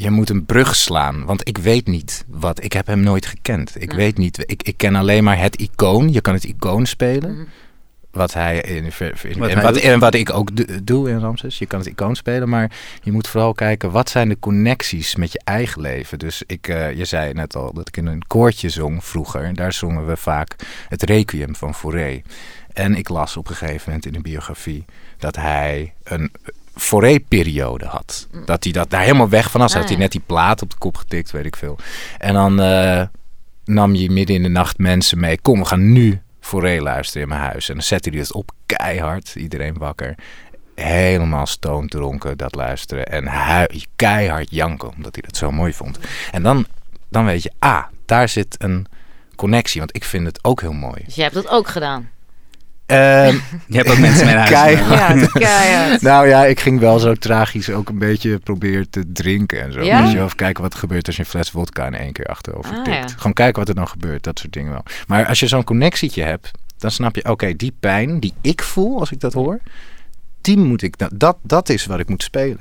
je moet een brug slaan, want ik weet niet wat. Ik heb hem nooit gekend. Ik weet niet. Ik, ik ken alleen maar het icoon. Je kan het icoon spelen. Mhm. Wat hij in, in- in- Wat en, hij wat, en ik ook do- doe in Ramses. Je kan het icoon spelen, maar je moet vooral kijken wat zijn de connecties met je eigen leven. Dus ik, eh, je zei net al dat ik in een koortje zong vroeger. Daar zongen we vaak het Requiem van Fauré. En ik las op een gegeven moment in een biografie dat hij een Fauré-periode had. Dat hij dat daar helemaal weg van was. Ah, had hij net die plaat op de kop getikt, weet ik veel. En dan eh, nam je midden in de nacht mensen mee. Kom, we gaan nu Fauré luisteren in mijn huis. En dan zette hij het op keihard. Iedereen wakker. Helemaal stoomdronken dat luisteren. En hui- keihard janken, omdat hij dat zo mooi vond. En dan, dan weet je, ah, daar zit een connectie. Want ik vind het ook heel mooi. Dus jij hebt dat ook gedaan. Ehm, Je hebt ook mensen mee naar huis. Keihard. Ja, keihard. nou ja, ik ging wel zo tragisch ook een beetje proberen te drinken en zo. Ja? Weet je, wel. of kijken wat er gebeurt als je een fles vodka in één keer achterover Ah, tikt. ja. Gewoon kijken wat er dan gebeurt, dat soort dingen wel. Maar als je zo'n connectietje hebt, dan snap je, oké, die pijn die ik voel als ik dat hoor, die moet ik, dat- dat, dat is wat ik moet spelen.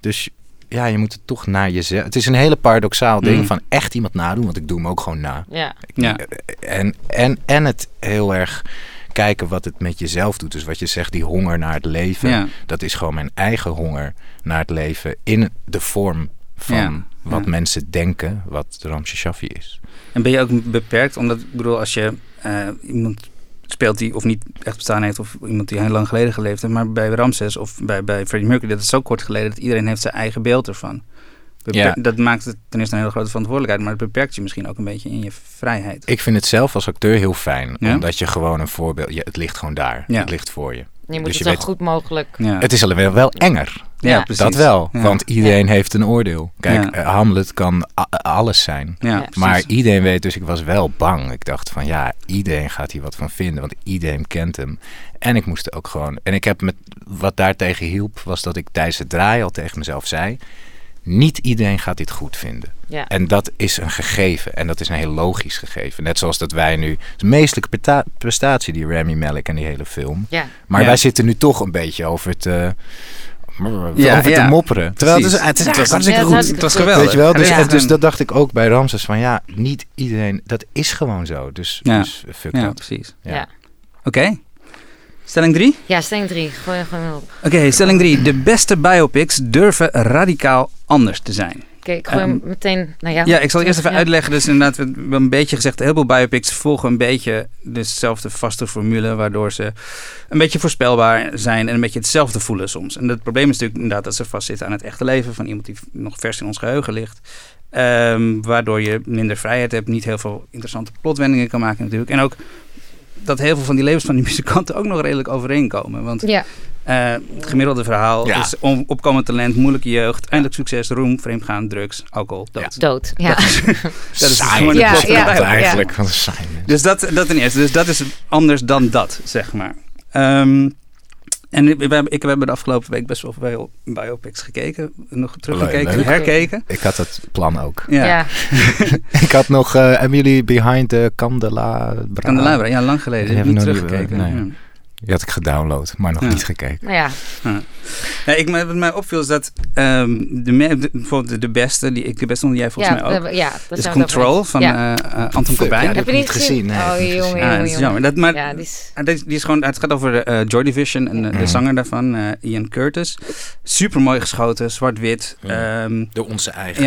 Dus ja, je moet het toch naar jezelf. Het is een hele paradoxaal ding Mm. van echt iemand nadoen, want ik doe hem ook gewoon na. Ja. Ja. En, en, en het heel erg kijken wat het met jezelf doet. Dus wat je zegt, die honger naar het leven. Ja. Dat is gewoon mijn eigen honger naar het leven in de vorm van Ja, wat ja. mensen denken wat de Ramses Shaffi is. En ben je ook beperkt? Omdat, ik bedoel, als je eh, iemand speelt die of niet echt bestaan heeft... of iemand die heel lang geleden geleefd heeft... maar bij Ramses of bij, bij Freddie Mercury... dat is zo kort geleden dat iedereen heeft zijn eigen beeld ervan. Beper- Ja. Dat maakt het ten eerste een hele grote verantwoordelijkheid... maar het beperkt je misschien ook een beetje in je vrijheid. Ik vind het zelf als acteur heel fijn. Ja? Omdat je gewoon een voorbeeld... Ja, het ligt gewoon daar. Ja. Het ligt voor je. Je moet Dus het je zo weet- goed mogelijk. Ja, Het is alleen wel, wel enger. ja, Ja. precies. Dat wel, Ja. want iedereen heeft een oordeel. Kijk, Ja. eh, Hamlet kan a- alles zijn. Ja, Ja. precies. Maar iedereen weet, dus ik was wel bang. Ik dacht van ja, iedereen gaat hier wat van vinden, want iedereen kent hem. En ik moest er ook gewoon. En ik heb met wat daartegen hielp, was dat ik tijdens het draaien al tegen mezelf zei: niet iedereen gaat dit goed vinden. Ja. En dat is een gegeven. En dat is een heel logisch gegeven. Net zoals dat wij nu. Het is een meestelijke presta- prestatie, die Rami Malek en die hele film. Ja. Maar Ja. wij zitten nu toch een beetje over het. eh, Ja, over ja. te mopperen. Terwijl het is, Precies. het is Het was eigenlijk hartstikke Ja, goed. het Het was geweldig. Weet je wel? Dus, Ja. en dus dat dacht ik ook bij Ramses van ja, niet iedereen, dat is gewoon zo. Dus, Ja. dus fuck Ja, dat. precies. Ja. Ja. Oké. Stelling 3? Ja, stelling 3. Gooi gewoon op. Oké, stelling 3. De beste biopics durven radicaal anders te zijn. Oké, ik gooi hem meteen naar jou. Ja, ik zal eerst even Ja. uitleggen. Dus inderdaad, we hebben een beetje gezegd, heel veel biopics volgen een beetje dezelfde vaste formule, waardoor ze een beetje voorspelbaar zijn en een beetje hetzelfde voelen soms. En het probleem is natuurlijk inderdaad dat ze vastzitten aan het echte leven van iemand die nog vers in ons geheugen ligt. Ehm, waardoor je minder vrijheid hebt, niet heel veel interessante plotwendingen kan maken natuurlijk. En ook dat heel veel van die levens van die muzikanten ook nog redelijk overeenkomen. Want Ja, eh, het gemiddelde verhaal Ja. is on- opkomend talent, moeilijke jeugd, eindelijk succes, roem, vreemdgaan, drugs, alcohol, dood. dood. Ja. Dat is, dat is Saai. gewoon de Ja, plot van de ja, eigenlijk. Wat een saai mens. Dus dat, dat ten eerste. Dus dat is anders dan dat, zeg maar. Ehm, en we hebben, ik, we hebben de afgelopen week best wel veel biopics gekeken. Nog teruggekeken, Leuk. herkeken. Ik had dat plan ook. Ja. Ja. ik had nog, eh, hebben jullie Behind the Candelabra? Candelabra, ja, lang geleden. Ik heb niet hebben we nog niet- teruggekeken. nee. Die had ik gedownload, maar nog Ja. niet gekeken. Nou ja, Nee, ik, wat mij opviel is dat ehm, de, me- de, bijvoorbeeld de, de beste, die ik de beste vond jij volgens ja, mij ook, ja, dat is Control van Ja. eh, eh, Anton Corbijn. ja, Ja, Heb je niet gezien? Nee, oh, jongen, jongen, dat is jongen. jammer. Dat, maar Ja, die is... Ah, die, die is gewoon, het gaat over eh, Joy Division en de Mhm. zanger daarvan, eh, Ian Curtis. Super mooi geschoten, zwart-wit. Ja. Ehm, Door onze eigen...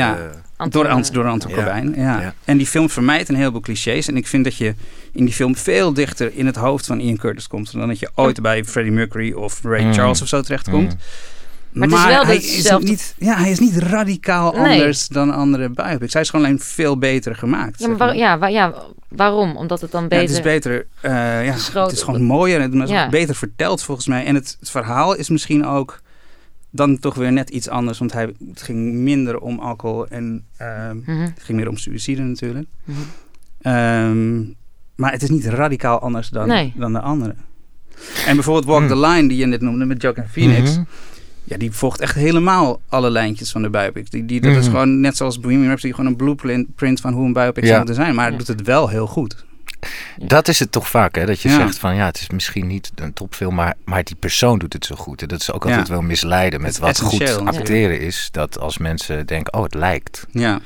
Anton, door, Ant, door Anton Ja. Corbijn. Ja. Ja. En die film vermijdt een heleboel clichés. En ik vind dat je in die film veel dichter in het hoofd van Ian Curtis komt. Dan dat je ooit bij Freddie Mercury of Ray Mm. Charles of zo terechtkomt. Mm. Maar het is wel hij, is niet, ja, hij is niet radicaal Nee. anders dan andere biopics. Hij is gewoon alleen veel beter gemaakt. Ja, maar zeg waar- ja, waar- ja, waarom? Omdat het dan Ja, beter... het is beter. eh, ja, het is gewoon mooier en het is Ja. beter verteld volgens mij. En het, het verhaal is misschien ook dan toch weer net iets anders. Want hij, het ging minder om alcohol en ehm, Mhm, het ging meer om suïcide natuurlijk. mhm. Ehm, maar het is niet radicaal anders dan, Nee. dan de andere. En bijvoorbeeld Walk Hmm. the Line, die je net noemde met Joaquin Phoenix. Mhm. Ja, die volgt echt helemaal alle lijntjes van de biopic. Die, die, dat is Mhm. gewoon net zoals Bohemian Rhapsody, gewoon een blueprint print van hoe een biopic Ja. zou moeten zijn. Maar hij Ja. doet het wel heel goed. Dat is het toch vaak, hè? Dat je Ja. zegt van ja, het is misschien niet een topfilm, maar, maar die persoon doet het zo goed. En dat is ook Ja. altijd wel misleiden met wat goed acteren is. Dat als mensen denken, oh, het lijkt, Ja,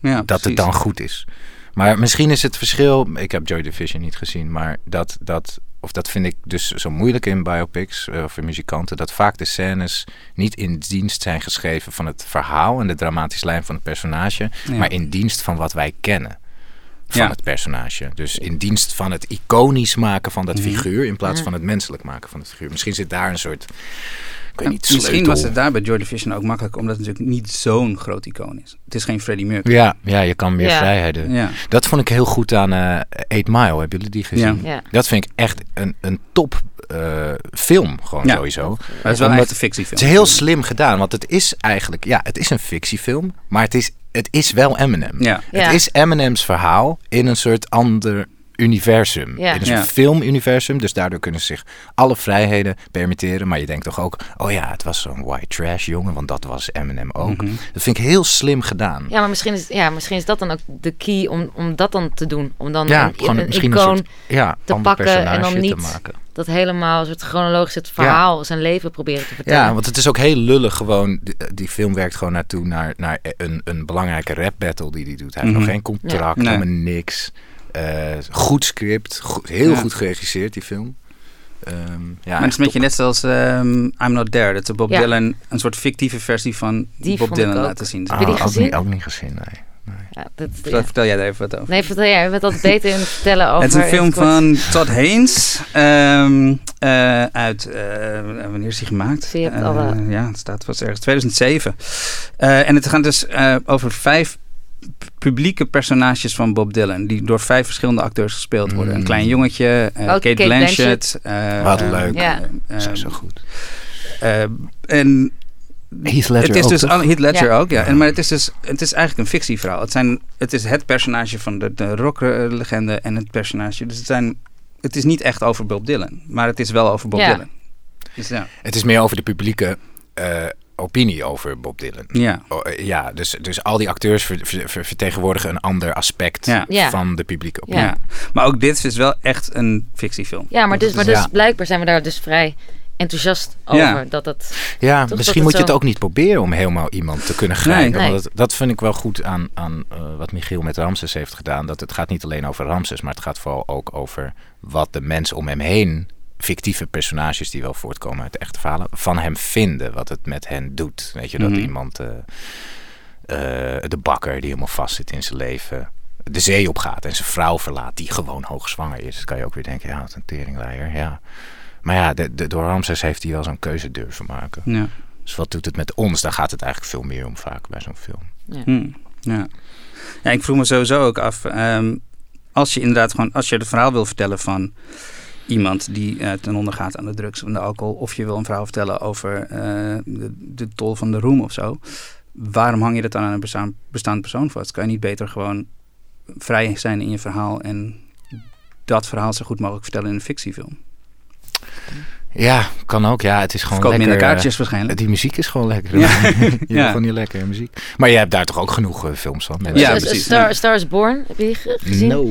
ja dat het dan goed is. Maar misschien is het verschil, ik heb Joy Division niet gezien, maar dat, dat, of dat vind ik dus zo moeilijk in biopics eh, of in muzikanten, dat vaak de scènes niet in dienst zijn geschreven van het verhaal en de dramatische lijn van het personage, maar in dienst van wat wij kennen van Ja. het personage. Dus in dienst van het iconisch maken van dat Mhm. figuur in plaats van het menselijk maken van het figuur. Misschien zit daar een soort, ik weet niet, misschien was het daar bij Joy Division ook makkelijk, omdat het natuurlijk niet zo'n groot icoon is. Het is geen Freddie Mercury. Ja, ja, je kan meer Ja. vrijheden. Ja, Dat vond ik heel goed aan eh Eight Mile. Hebben jullie die gezien? Ja. Ja. Dat vind ik echt een, een top eh, film, gewoon Ja. sowieso. maar het is wel Omdat- een fictiefilm. Het is heel slim gedaan, want het is eigenlijk, ja, het is een fictiefilm, maar het is, het is wel Eminem. Ja, Ja. Het is Eminem's verhaal in een soort ander universum. Ja. In een Ja. filmuniversum. Dus daardoor kunnen ze zich alle vrijheden permitteren. Maar je denkt toch ook, oh ja, het was zo'n white trash jongen, want dat was Eminem ook. Mhm. Dat vind ik heel slim gedaan. Ja, maar misschien is, ja, misschien is dat dan ook de key om, om dat dan te doen. Om dan Ja, een, gewoon een misschien een icoon soort ja, te pakken en dan te niet maken. dat helemaal een soort chronologisch het verhaal, zijn leven proberen te vertellen. Ja, want het is ook heel lullig gewoon. Die, die film werkt gewoon naartoe naar, naar een, een belangrijke rap battle die hij doet. Hij heeft Mhm. nog geen contract. Nee. helemaal niks. Eh, goed script, goed- heel Ja. goed geregisseerd die film. Ehm, ja, maar het is een beetje net zoals ehm, I'm Not There. Dat de Bob Ja. Dylan een soort fictieve versie van Die Bob Dylan laten zien. Ah, je die ook, niet, ook niet gezien, nee. Ja, dat, Vertel, ja. vertel jij daar even wat over. Nee, vertel jij. Bent altijd beter in vertellen over... het is een film kort. van Todd Haynes. ehm, eh, uit, eh, wanneer is hij gemaakt? Eh? ja, het staat vast ergens 2007. Eh, en het gaat dus eh, over vijf publieke personages van Bob Dylan. Die door vijf verschillende acteurs gespeeld worden. Een Mm. klein jongetje, eh, Oh, Kate, Kate Blanchett. eh, Wat eh, leuk. Ja. zo goed. en Heath Ledger het is ook, dus toch? Heath Ledger Ja. ook, ja. En, maar het is dus het is eigenlijk een fictieverhaal. Het, zijn, het is het personage van de, de rocklegende en het personage. Dus het, zijn, het is niet echt over Bob Dylan, maar het is wel over Bob Ja. Dylan. Dus ja. Het is meer over de publieke eh, opinie over Bob Dylan. ja. Oh, eh, ja, dus, dus al die acteurs ver- ver- ver- vertegenwoordigen een ander aspect Ja. Ja. van de publieke opinie. Ja. Maar ook dit is wel echt een fictiefilm. Ja, maar, dus, maar dus ja. blijkbaar zijn we daar dus vrij enthousiast over. Ja. Dat het, Ja, dat misschien het moet je het ook niet proberen om helemaal iemand te kunnen grijpen. Nee. Want dat, dat vind ik wel goed aan, aan eh, wat Michiel met Ramses heeft gedaan. Dat het gaat niet alleen over Ramses, maar het gaat vooral ook over wat de mensen om hem heen, fictieve personages die wel voortkomen uit de echte verhalen, van hem vinden. Wat het met hen doet. Weet je, dat Mhm. iemand, eh, eh, de bakker die helemaal vast zit in zijn leven, de zee opgaat en zijn vrouw verlaat die gewoon hoogzwanger is. Dan kan je ook weer denken, ja, wat een teringleier, ja. Maar ja, de, de, door Ramses heeft hij wel zo'n keuze durven maken. Ja. Dus wat doet het met ons? Daar gaat het eigenlijk veel meer om vaak bij zo'n film. Hm, ja. ja, ik vroeg me sowieso ook af. ehm, als je inderdaad gewoon, als je het verhaal wil vertellen van iemand die eh, ten onder gaat aan de drugs en de alcohol, of je wil een verhaal vertellen over eh, de, tol van de roem of zo, waarom hang je dat dan aan een bestaan, bestaand persoon vast? Kan je niet beter gewoon vrij zijn in je verhaal en dat verhaal zo goed mogelijk vertellen in een fictiefilm? Ja, kan ook. Ja, het is gewoon Verkoopt lekker. minder kaartjes eh, waarschijnlijk. die muziek is gewoon lekker. Ja. je Ja. gewoon niet lekker muziek. Maar je hebt daar toch ook genoeg eh, films van? Ja, precies. Star, Star is Born, heb je gezien? No.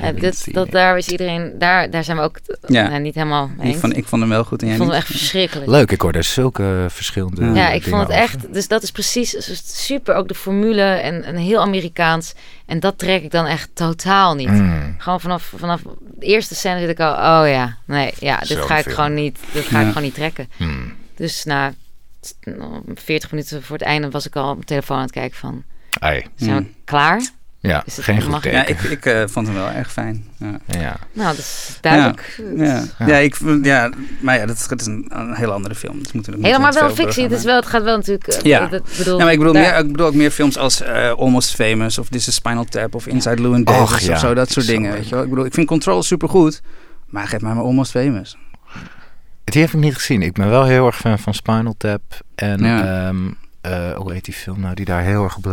Ja, dat, it. daar is iedereen, daar, daar zijn we ook Ja. nou, niet helemaal mee Ik vond, ik vond hem wel goed en Ik jij vond hem echt verschrikkelijk. Leuk, ik hoor daar zulke verschillende Ja, ik vond het over. echt, dus dat is precies dus super ook de formule en, en heel Amerikaans. En dat trek ik dan echt totaal niet. Mm. Gewoon vanaf, vanaf de eerste scène zit ik al, oh ja, nee, ja, dit ga ik film. gewoon niet, dit ga Ja. ik gewoon niet trekken. Mm. Dus na t- nou, 40 minuten voor het einde was ik al op mijn telefoon aan het kijken van, zijn we Mm. klaar? Ja, geen goed mag- teken. Ja, ik, ik eh, vond hem wel erg fijn. Ja. Ja. Nou, dat is duidelijk. Ja, Ja. ja. ik, ja maar ja, dat is, dat is een, een hele andere film. Dus moeten we Helemaal moeten we wel fictie. Het, is wel, het gaat wel natuurlijk... eh, Ja. dat- bedoel, Ja, maar ik bedoel, daar- meer, ik bedoel ook meer films als eh, Almost Famous of This is Spinal Tap of Inside Llewyn Davis Och, ja. of zo, dat soort dingen. Weet je wel? Ik bedoel, ik vind Control supergoed, maar geef mij maar Almost Famous. Die heb ik niet gezien. Ik ben wel heel erg fan van Spinal Tap. En Ja. ehm, eh, hoe heet die film nou die daar heel erg op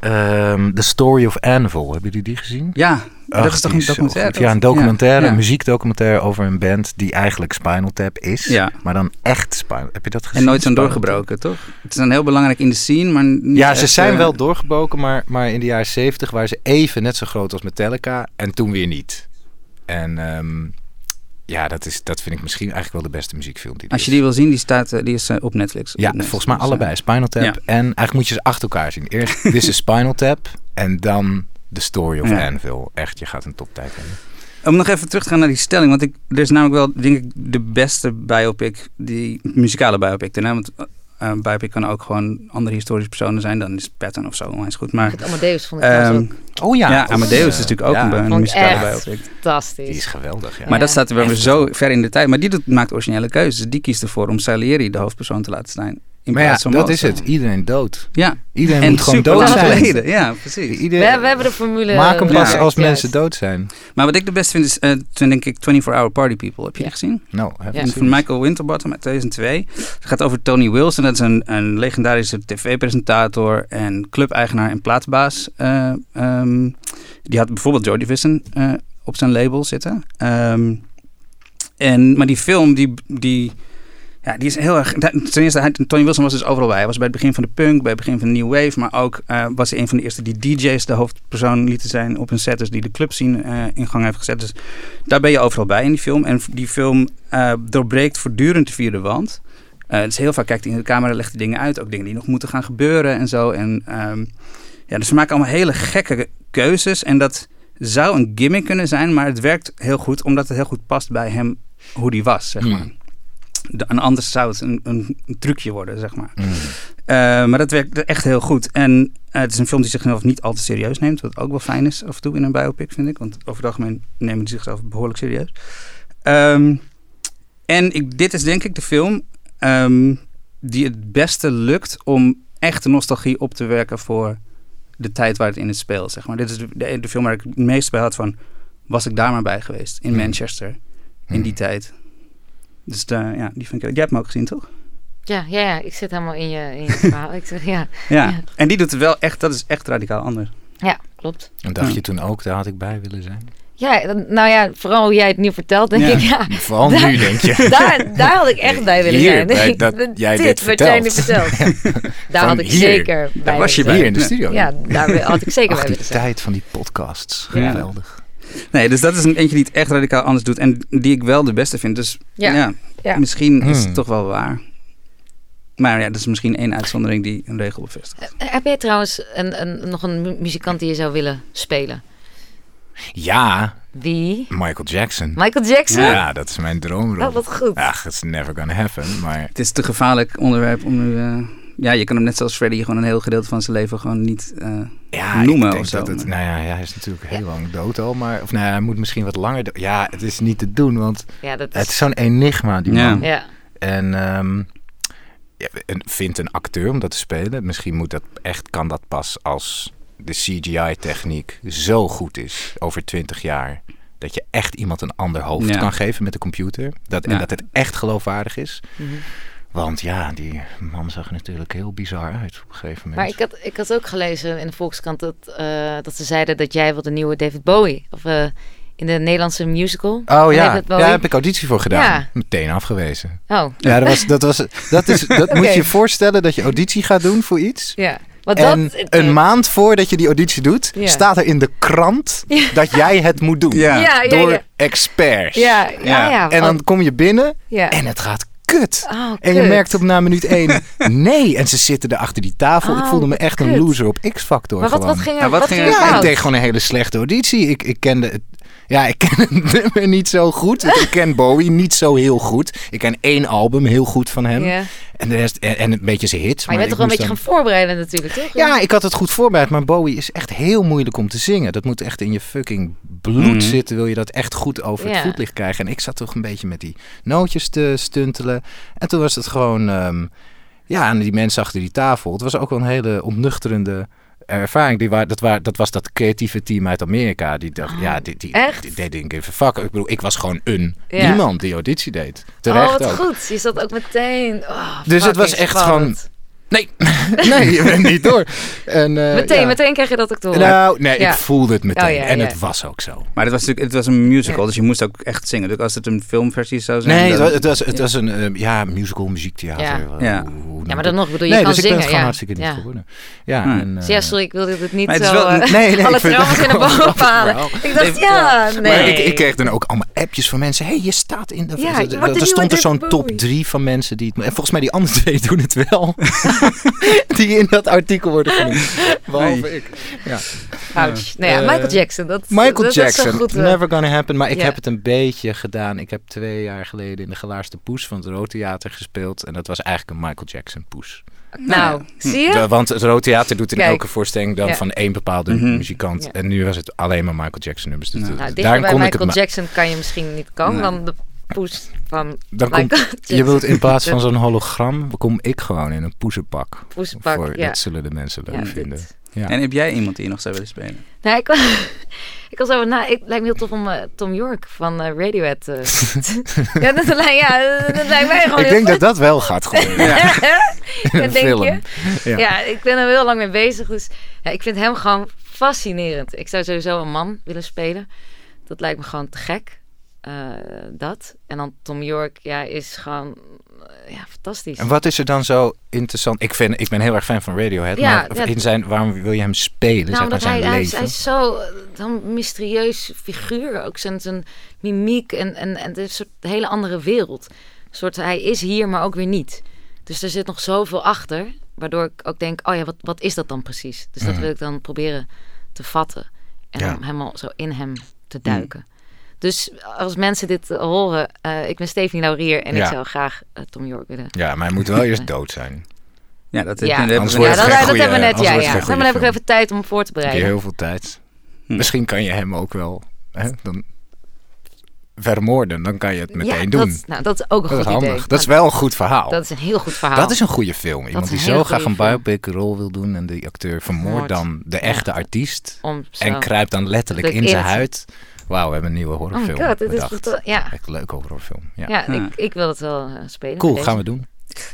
Ehm, The Story of Anvil. Hebben jullie die gezien? Ja, Ach, dat is toch een documentaire? Ja, een documentaire, Ja. een muziekdocumentaire over een band die eigenlijk Spinal Tap is. Ja. Maar dan echt Spinal Heb je dat gezien? En nooit zo'n doorgebroken, toch? Het is dan heel belangrijk in de scene, maar niet Ja, ze zijn eh, wel doorgebroken, maar, maar in de jaren 70 waren ze even net zo groot als Metallica en toen weer niet. En ehm, ja, dat, is, dat vind ik misschien eigenlijk wel de beste muziekfilm die Als je die wil zien, die, staat, eh, die is eh, op Netflix. Ja, Netflix. volgens mij Dus, eh, allebei. Spinal Tap ja. en eigenlijk moet je ze achter elkaar zien. Eerst This is Spinal Tap en dan The Story of Ja. Anvil. Echt, je gaat een toptijd hebben. Om nog even terug te gaan naar die stelling. Want ik, er is namelijk wel, denk ik, de beste biopic, die muzikale biopic. Hè? Want eh, biopic kan ook gewoon andere historische personen zijn. Dan is Patton of zo onwijs goed. Maar Het Amadeus vond ik ehm, ook Oh ja, Amadeus is natuurlijk ook ja, een, een muzikale echt biopic. fantastisch. Die is geweldig, ja. Maar dat staat er wel weer zo ver in de tijd. Maar die doet, maakt originele keuzes. Die kiest ervoor om Salieri de hoofdpersoon te laten zijn. In Maar ja, dat is het. Iedereen dood. Ja, Iedereen en moet gewoon dood zijn. geleden. Ja, precies. we, we hebben de formule... Maak hem pas Ja. als juist. mensen dood zijn. Maar wat ik de beste vind is, eh, toen denk ik 24 Hour Party People. Heb je die gezien? Nou, heb Ja. Van Michael Winterbottom uit 2002. Het gaat over Tony Wilson. Dat is een, een legendarische tv-presentator en clubeigenaar en plaatsbaas. Eh, ehm, die had bijvoorbeeld Joy Division eh, op zijn label zitten. Ehm, en, maar die film, die, die, ja, die is heel erg... Ten eerste, hij- Tony Wilson was dus overal bij. Hij was bij het begin van de punk, bij het begin van de New Wave. Maar ook eh, was hij een van de eerste die DJ's de hoofdpersoon lieten zijn op hun set. Dus die de club zien eh, in gang heeft gezet. Dus daar ben je overal bij in die film. En die film eh, doorbreekt voortdurend de vierde wand. Dus heel vaak kijkt hij in de camera, legt hij dingen uit. Ook dingen die nog moeten gaan gebeuren en zo. En ehm, ja, dus ze maken allemaal hele gekke keuzes. En dat zou een gimmick kunnen zijn, maar het werkt heel goed. Omdat het heel goed past bij hem, hoe die was, zeg Hmm. maar. De- en anders zou het een, een, een trucje worden, zeg maar. Mm. Eh, maar dat werkt echt heel goed. En eh, het is een film die zichzelf niet al te serieus neemt. Wat ook wel fijn is af en toe in een biopic, vind ik. Want over het algemeen nemen die zichzelf behoorlijk serieus. Ehm, en ik, dit is denk ik de film ehm, die het beste lukt om echte nostalgie op te werken voor de tijd waar het in het speelt, zeg maar. Dit is de, de, de film waar ik het meest bij had van... Was ik daar maar bij geweest, in Hmm. Manchester, in die tijd. Dus daar, ja, die vind ik... Jij hebt hem ook gezien, toch? Ja, ja, ja, ik zit helemaal in je, in je verhaal. Ik zeg, ja, Ja. Ja. En die doet het wel echt... Dat is echt radicaal anders. ja, klopt. En dacht Ja. je toen ook, daar had ik bij willen zijn? Ja, nou ja, vooral hoe jij het nu vertelt, denk Ja. ik, ja. Vooral Daar- nu, denk je. Daar, daar had ik echt bij willen Hier, zijn. bij dat jij dit wat jij nu vertelt. Daar Van had ik hier. zeker bij was je Hier in de studio. Ja, daar had ik zeker Ach, bij willen zijn. tijd van die podcasts. Ja. Geweldig. Nee, dus dat is een eentje die het echt radicaal anders doet. En die ik wel de beste vind. Dus Ja. ja, Ja. misschien is Hmm. het toch wel waar. Maar ja, dat is misschien één uitzondering die een regel bevestigt. Eh, Heb jij trouwens een, een, nog een mu- muzikant die je zou willen spelen? Ja, Wie? Michael Jackson. Michael Jackson? Ja, dat is mijn droomrol. Oh, wat goed. Ach, it's never gonna happen. Maar Het is te gevaarlijk onderwerp om nu... eh, ja, je kan hem net zoals Freddy gewoon een heel gedeelte van zijn leven gewoon niet... eh, ja, Noemen ik denk of zo, dat het, nou ja, ja, hij is natuurlijk heel lang dood al, maar of nou, ja, hij moet misschien wat langer. do- Ja, het is niet te doen, want Ja, dat het is... is zo'n enigma die Ja. man. Ja. En ehm ja, en vindt een acteur om dat te spelen. Misschien moet dat echt kan dat pas als de CGI-techniek zo goed is over 20 jaar. Dat je echt iemand een ander hoofd Ja. kan geven met de computer. Dat, En Ja. dat het echt geloofwaardig is. Mhm. Want ja, die man zag er natuurlijk heel bizar uit op een gegeven moment. Maar ik had, ik had ook gelezen in de Volkskrant dat, eh, dat ze zeiden dat jij wilde nieuwe David Bowie. Of eh, in de Nederlandse musical. Oh ja, David ja, daar heb ik auditie voor gedaan. Ja. Meteen afgewezen. Oh, Ja, dat, was, dat, was, dat, is, dat moet je je voorstellen dat je auditie gaat doen voor iets. ja. Want En dat, een maand voordat je die auditie doet, Ja. staat er in de krant Ja. dat jij het moet doen. Ja. Ja, ja, Door experts. Ja, ja, Ja. ja. En dan kom je binnen ja. en het gaat kut. Oh, En je kut. merkt op na minuut één, nee. En ze zitten er achter die tafel. ik Oh, voelde me echt een loser op X-Factor Maar wat, gewoon. wat ging er, Ja, wat wat ging er Ja, ik deed gewoon een hele slechte auditie. Ik, ik kende het. Ja, ik ken het nummer niet zo goed. Ik ken Bowie niet zo heel goed. Ik ken één album heel goed van hem. Ja. En de rest en, en een beetje zijn hits. Maar je bent toch wel een beetje gaan voorbereiden natuurlijk, toch? Ja, ik had het goed voorbereid. Maar Bowie is echt heel moeilijk om te zingen. Dat moet echt in je fucking bloed Mhm. zitten. Wil je dat echt goed over het voetlicht krijgen. En ik zat toch een beetje met die nootjes te stuntelen. En toen was het gewoon... ehm, ja, en die mensen achter die tafel. Het was ook wel een hele ontnuchterende ervaring. Die waar, dat, waar, dat was dat creatieve team uit Amerika. Die dacht, Oh, ja, die, die, echt? die, die didn't give a fuck. Ik bedoel, ik was gewoon een Ja. iemand die auditie deed. Terecht oh, wat ook. goed. Je zat ook meteen... Oh, Dus het was echt spannend. Nee, nee, je bent niet door. En, eh, Meteen, ja. meteen krijg je dat ook door. Nou, nee, Ja. ik voelde het meteen. Oh, ja, en ja. het was ook zo. Maar het was natuurlijk het was een musical, Ja. dus je moest ook echt zingen. Dus als het een filmversie zou zijn... Nee, het dan- was, het was, het was een eh, ja, musical muziektheater. Ja. Hoe- Ja. hoe noem Ja, maar dan dat? nog, ik bedoel, je nee, kan dus ik ben zingen. het gewoon ja. hartstikke niet ja. geworden. Ja, Hmm. en, eh, Ja, sorry, ik wilde het niet het zo... wel- eh, Nee, nee, alle ik vind het trauma's in de boven grappig halen. Ik dacht, Nee, ja, nee. Maar ik, ik kreeg dan ook allemaal appjes van mensen. hey, je staat in de... Ja, er- er stond er zo'n top drie van mensen die het... En volgens mij die andere twee doen het wel. die in dat artikel worden genoemd. Behalve Nee. ik. Ja. Ouch. Nou ja, Eh, Michael Jackson. Dat, Michael dat, dat is zo Jackson, goed, eh. never gonna happen. Maar ik heb het een beetje gedaan. Ik heb twee jaar geleden in de Gelaarste Poes van het Rood Theater gespeeld. En dat was eigenlijk een Michael Jackson poes. Nou, zie je? De- want het Rood Theater doet in Kijk. elke voorstelling dan Ja. van één bepaalde Mhm. muzikant. Ja. En nu was het alleen maar Michael Jackson nummers. Dus Nou, Nou, bij kon ik Michael Jackson kan je misschien niet komen Nee. dan de poes van dan komt, Je wilt in plaats van zo'n hologram, kom ik gewoon in een poezenpak. Poesenpak, Voor, ja. Dat zullen de mensen leuk Ja, vinden. dit. Ja. En heb jij iemand die je nog zou willen spelen? Nou, ik, was- ik was over na. Het lijkt me heel tof om eh, Tom York van eh, Radiohead. eh, ja, dat, lijkt- ja, dat lijkt mij gewoon ik denk dat dat wel gaat gebeuren. Ja, denk film. je? Ja. Ja. ik ben er heel lang mee bezig. Dus ja, ik vind hem gewoon fascinerend. Ik zou sowieso een man willen spelen. Dat lijkt me gewoon te gek. Eh, dat. En dan Tom York, ja, is gewoon eh, ja, fantastisch. En wat is er dan zo interessant? Ik, vind, ik ben heel erg fan van Radiohead. Ja, maar ja. in zijn, waarom wil je hem spelen? Nou, zeg maar zijn hij, hij, is, leven. hij is zo eh, een mysterieus figuur. Ook zijn, zijn mimiek en, en, en het is een soort hele andere wereld. Een soort, hij is hier, maar ook weer niet. Dus er zit nog zoveel achter. Waardoor ik ook denk, oh ja, wat, wat is dat dan precies? Dus dat Mhm. wil ik dan proberen te vatten. En Ja. om helemaal zo in hem te duiken. Dus als mensen dit horen, eh, ik ben Stephanie Laurier en Ja. ik zou graag eh, Tom York willen. Ja, maar hij moet wel eerst dood zijn. Ja, dat, Ja. dat Anders hebben we wordt Ja, dat, geen dat goeie- hebben we net. anders Ja, Dan goeie heb ik even tijd om voor te Heb je bereiden. heel veel tijd. Hm. Misschien kan je hem ook wel. Hè, dan vermoorden, dan kan je het meteen ja, doen. Dat, nou, dat is ook een Dat is goed handig. idee. Dat is wel een goed verhaal. Dat is een heel goed verhaal. Dat is een goede film. Iemand die zo graag een biopic rol wil doen en die acteur vermoordt dan de echte artiest en kruipt dan letterlijk in zijn huid. Wauw, we hebben een nieuwe Oh horrorfilm god, dit is bedacht. tot- ja. Echt een leuke horrorfilm. Ja. Ik, ik wil het wel eh, spelen. Cool, gaan we doen.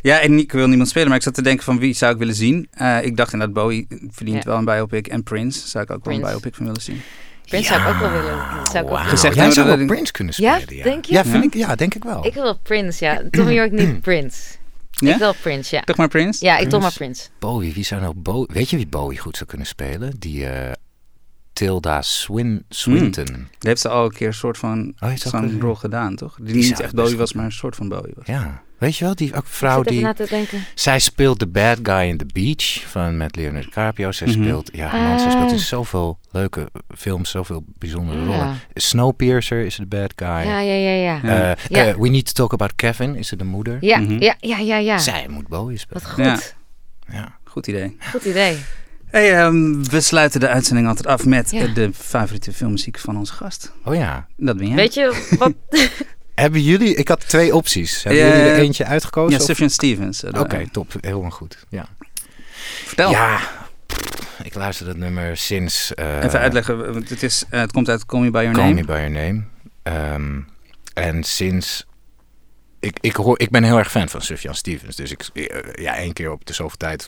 Ja, en ik wil niemand spelen, maar ik zat te denken van wie zou ik willen zien. Eh, ik dacht inderdaad, Bowie verdient Ja. wel een biopic. En Prince zou ik ook wel een biopic van willen zien. Prince zou ik ook wel willen. dat Zou ik ook Wauw. Gezegd Jij zou wel Prince kunnen spelen. Ja, Denk je? Ja, vind Ja? Ik, ja, denk ik wel. Ik wil wel Prince, ja. Tommy York niet Prince. Ja? Ik wil Prince, ja. Toch maar Prince? Ja, ik toch maar Prince. Prince. Bowie, wie zou nou Bowie... Weet je wie Bowie goed zou kunnen spelen? Die eh, Tilda Swin Swinton. Die heeft ze al een keer een soort van Oh, ze zo'n een- rol gedaan, toch? Die, Die niet echt Bowie was, maar een soort van Bowie was. Ja, weet je wel? Die ook vrouw die... na te denken. Zij speelt de bad guy in The Beach van met Leonardo DiCaprio. Zij Mhm. speelt, ja, man, zij speelt in Ah. zoveel leuke films, zoveel bijzondere Ja. rollen. Snowpiercer is de bad guy. Ja, ja, ja, ja. Eh, Ja. We Need to Talk About Kevin is ze de moeder. Ja, Mhm. ja, ja, ja, ja. Zij moet Bowie spelen. Wat goed. Ja. Ja. Goed idee. Goed idee. Hey, ehm, we sluiten de uitzending altijd af met Ja. eh, de favoriete filmmuziek van onze gast. Oh ja. Dat ben jij. Weet je wat? Hebben jullie, ik had twee opties. Hebben jullie er eentje uitgekozen? Ja, of- Sufjan Stevens. eh, Oké, top. Heel goed. Ja. Vertel. Ja, ik luister dat nummer sinds... eh, Even uitleggen, want het, is, het komt uit Call Me By Your Call Name. Me By Your Name. Ehm, en sinds... Ik, ik, hoor, ik ben heel erg fan van Sufjan Stevens. Dus ik, ja, één keer op de zoveel tijd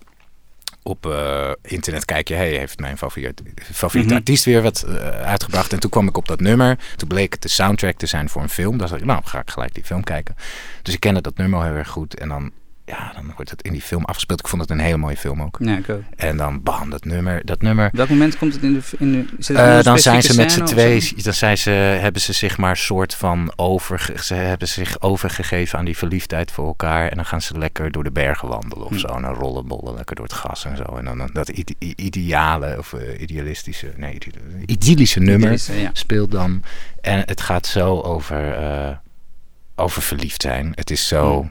op eh, internet kijk je... Hey, heeft mijn favoriete, favoriete Mhm. artiest weer wat eh, uitgebracht? En toen kwam ik op dat nummer. Toen bleek het de soundtrack te zijn voor een film. Dan dacht ik, nou, ga ik gelijk die film kijken. Dus ik kende dat nummer heel erg goed. En dan, ja, dan wordt het in die film afgespeeld. Ik vond het een hele mooie film ook. Ja, ik ook. En dan, bam, dat nummer. Dat nummer Op welk moment komt het in de... In de zit het in eh, een dan zijn ze met z'n twee, dan zijn ze, hebben ze zich maar soort van over, ze hebben zich overgegeven aan die verliefdheid voor elkaar. En dan gaan ze lekker door de bergen wandelen of Hm. zo. En dan rollen bollen lekker door het gras en zo. En dan dat ide- ideale of eh, idealistische, nee, ide- idyllische nummer eh, ja. speelt dan. En het gaat zo over, eh, over verliefd zijn. Het is zo Hm.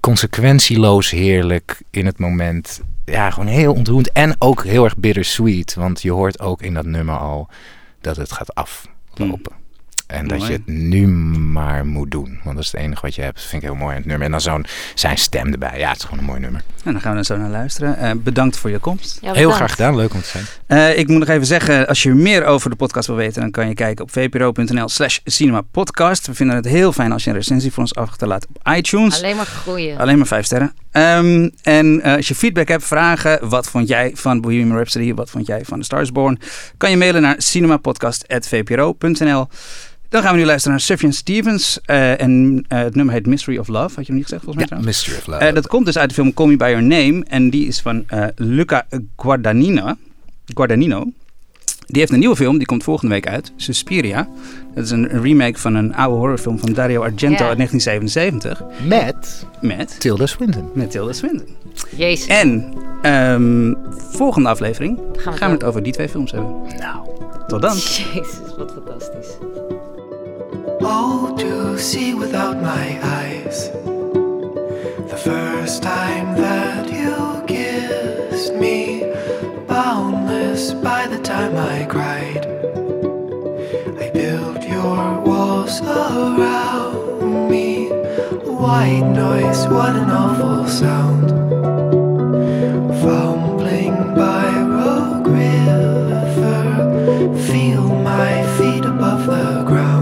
Consequentieloos heerlijk in het moment. Ja, gewoon heel ontroerend. En ook heel erg bittersweet. Want je hoort ook in dat nummer al dat het gaat aflopen. En dat je het nu maar moet doen. Want dat is het enige wat je hebt. Dat vind ik heel mooi het nummer. En dan zo'n zijn stem erbij. Ja, het is gewoon een mooi nummer. En dan gaan we er zo naar luisteren. Eh, bedankt voor je komst. Ja, heel graag gedaan. Leuk om te zijn. Eh, ik moet nog even zeggen, als je meer over de podcast wil weten, dan kan je kijken op vpro.nl slash cinemapodcast. We vinden het heel fijn als je een recensie voor ons achterlaat op iTunes. Alleen maar groeien. Alleen maar vijf sterren. Ehm, en eh, als je feedback hebt, vragen, wat vond jij van Bohemian Rhapsody, wat vond jij van The Stars Born, kan je mailen naar cinemapodcast.vpro.nl. Dan gaan we nu luisteren naar Sufjan Stevens. eh, en eh, het nummer heet Mystery of Love. Had je hem niet gezegd volgens mij? Ja, trouwens? Mystery of Love. Eh, dat komt dus uit de film Call Me By Your Name. En die is van eh, Luca Guadagnino. Guadagnino. Die heeft een nieuwe film, die komt volgende week uit. Suspiria. Dat is een remake van een oude horrorfilm van Dario Argento uit 1977. Met Met, Tilda Swinton. met Tilda Swinton. Jezus. En ehm, volgende aflevering Gaan we gaan we het over die twee films hebben. Nou. Tot dan. Jezus, wat. Oh, to see without my eyes. The first time that you kissed me, boundless by the time I cried. I built your walls around me. White noise, what an awful sound. Fumbling by Rogue River, feel my feet above the ground.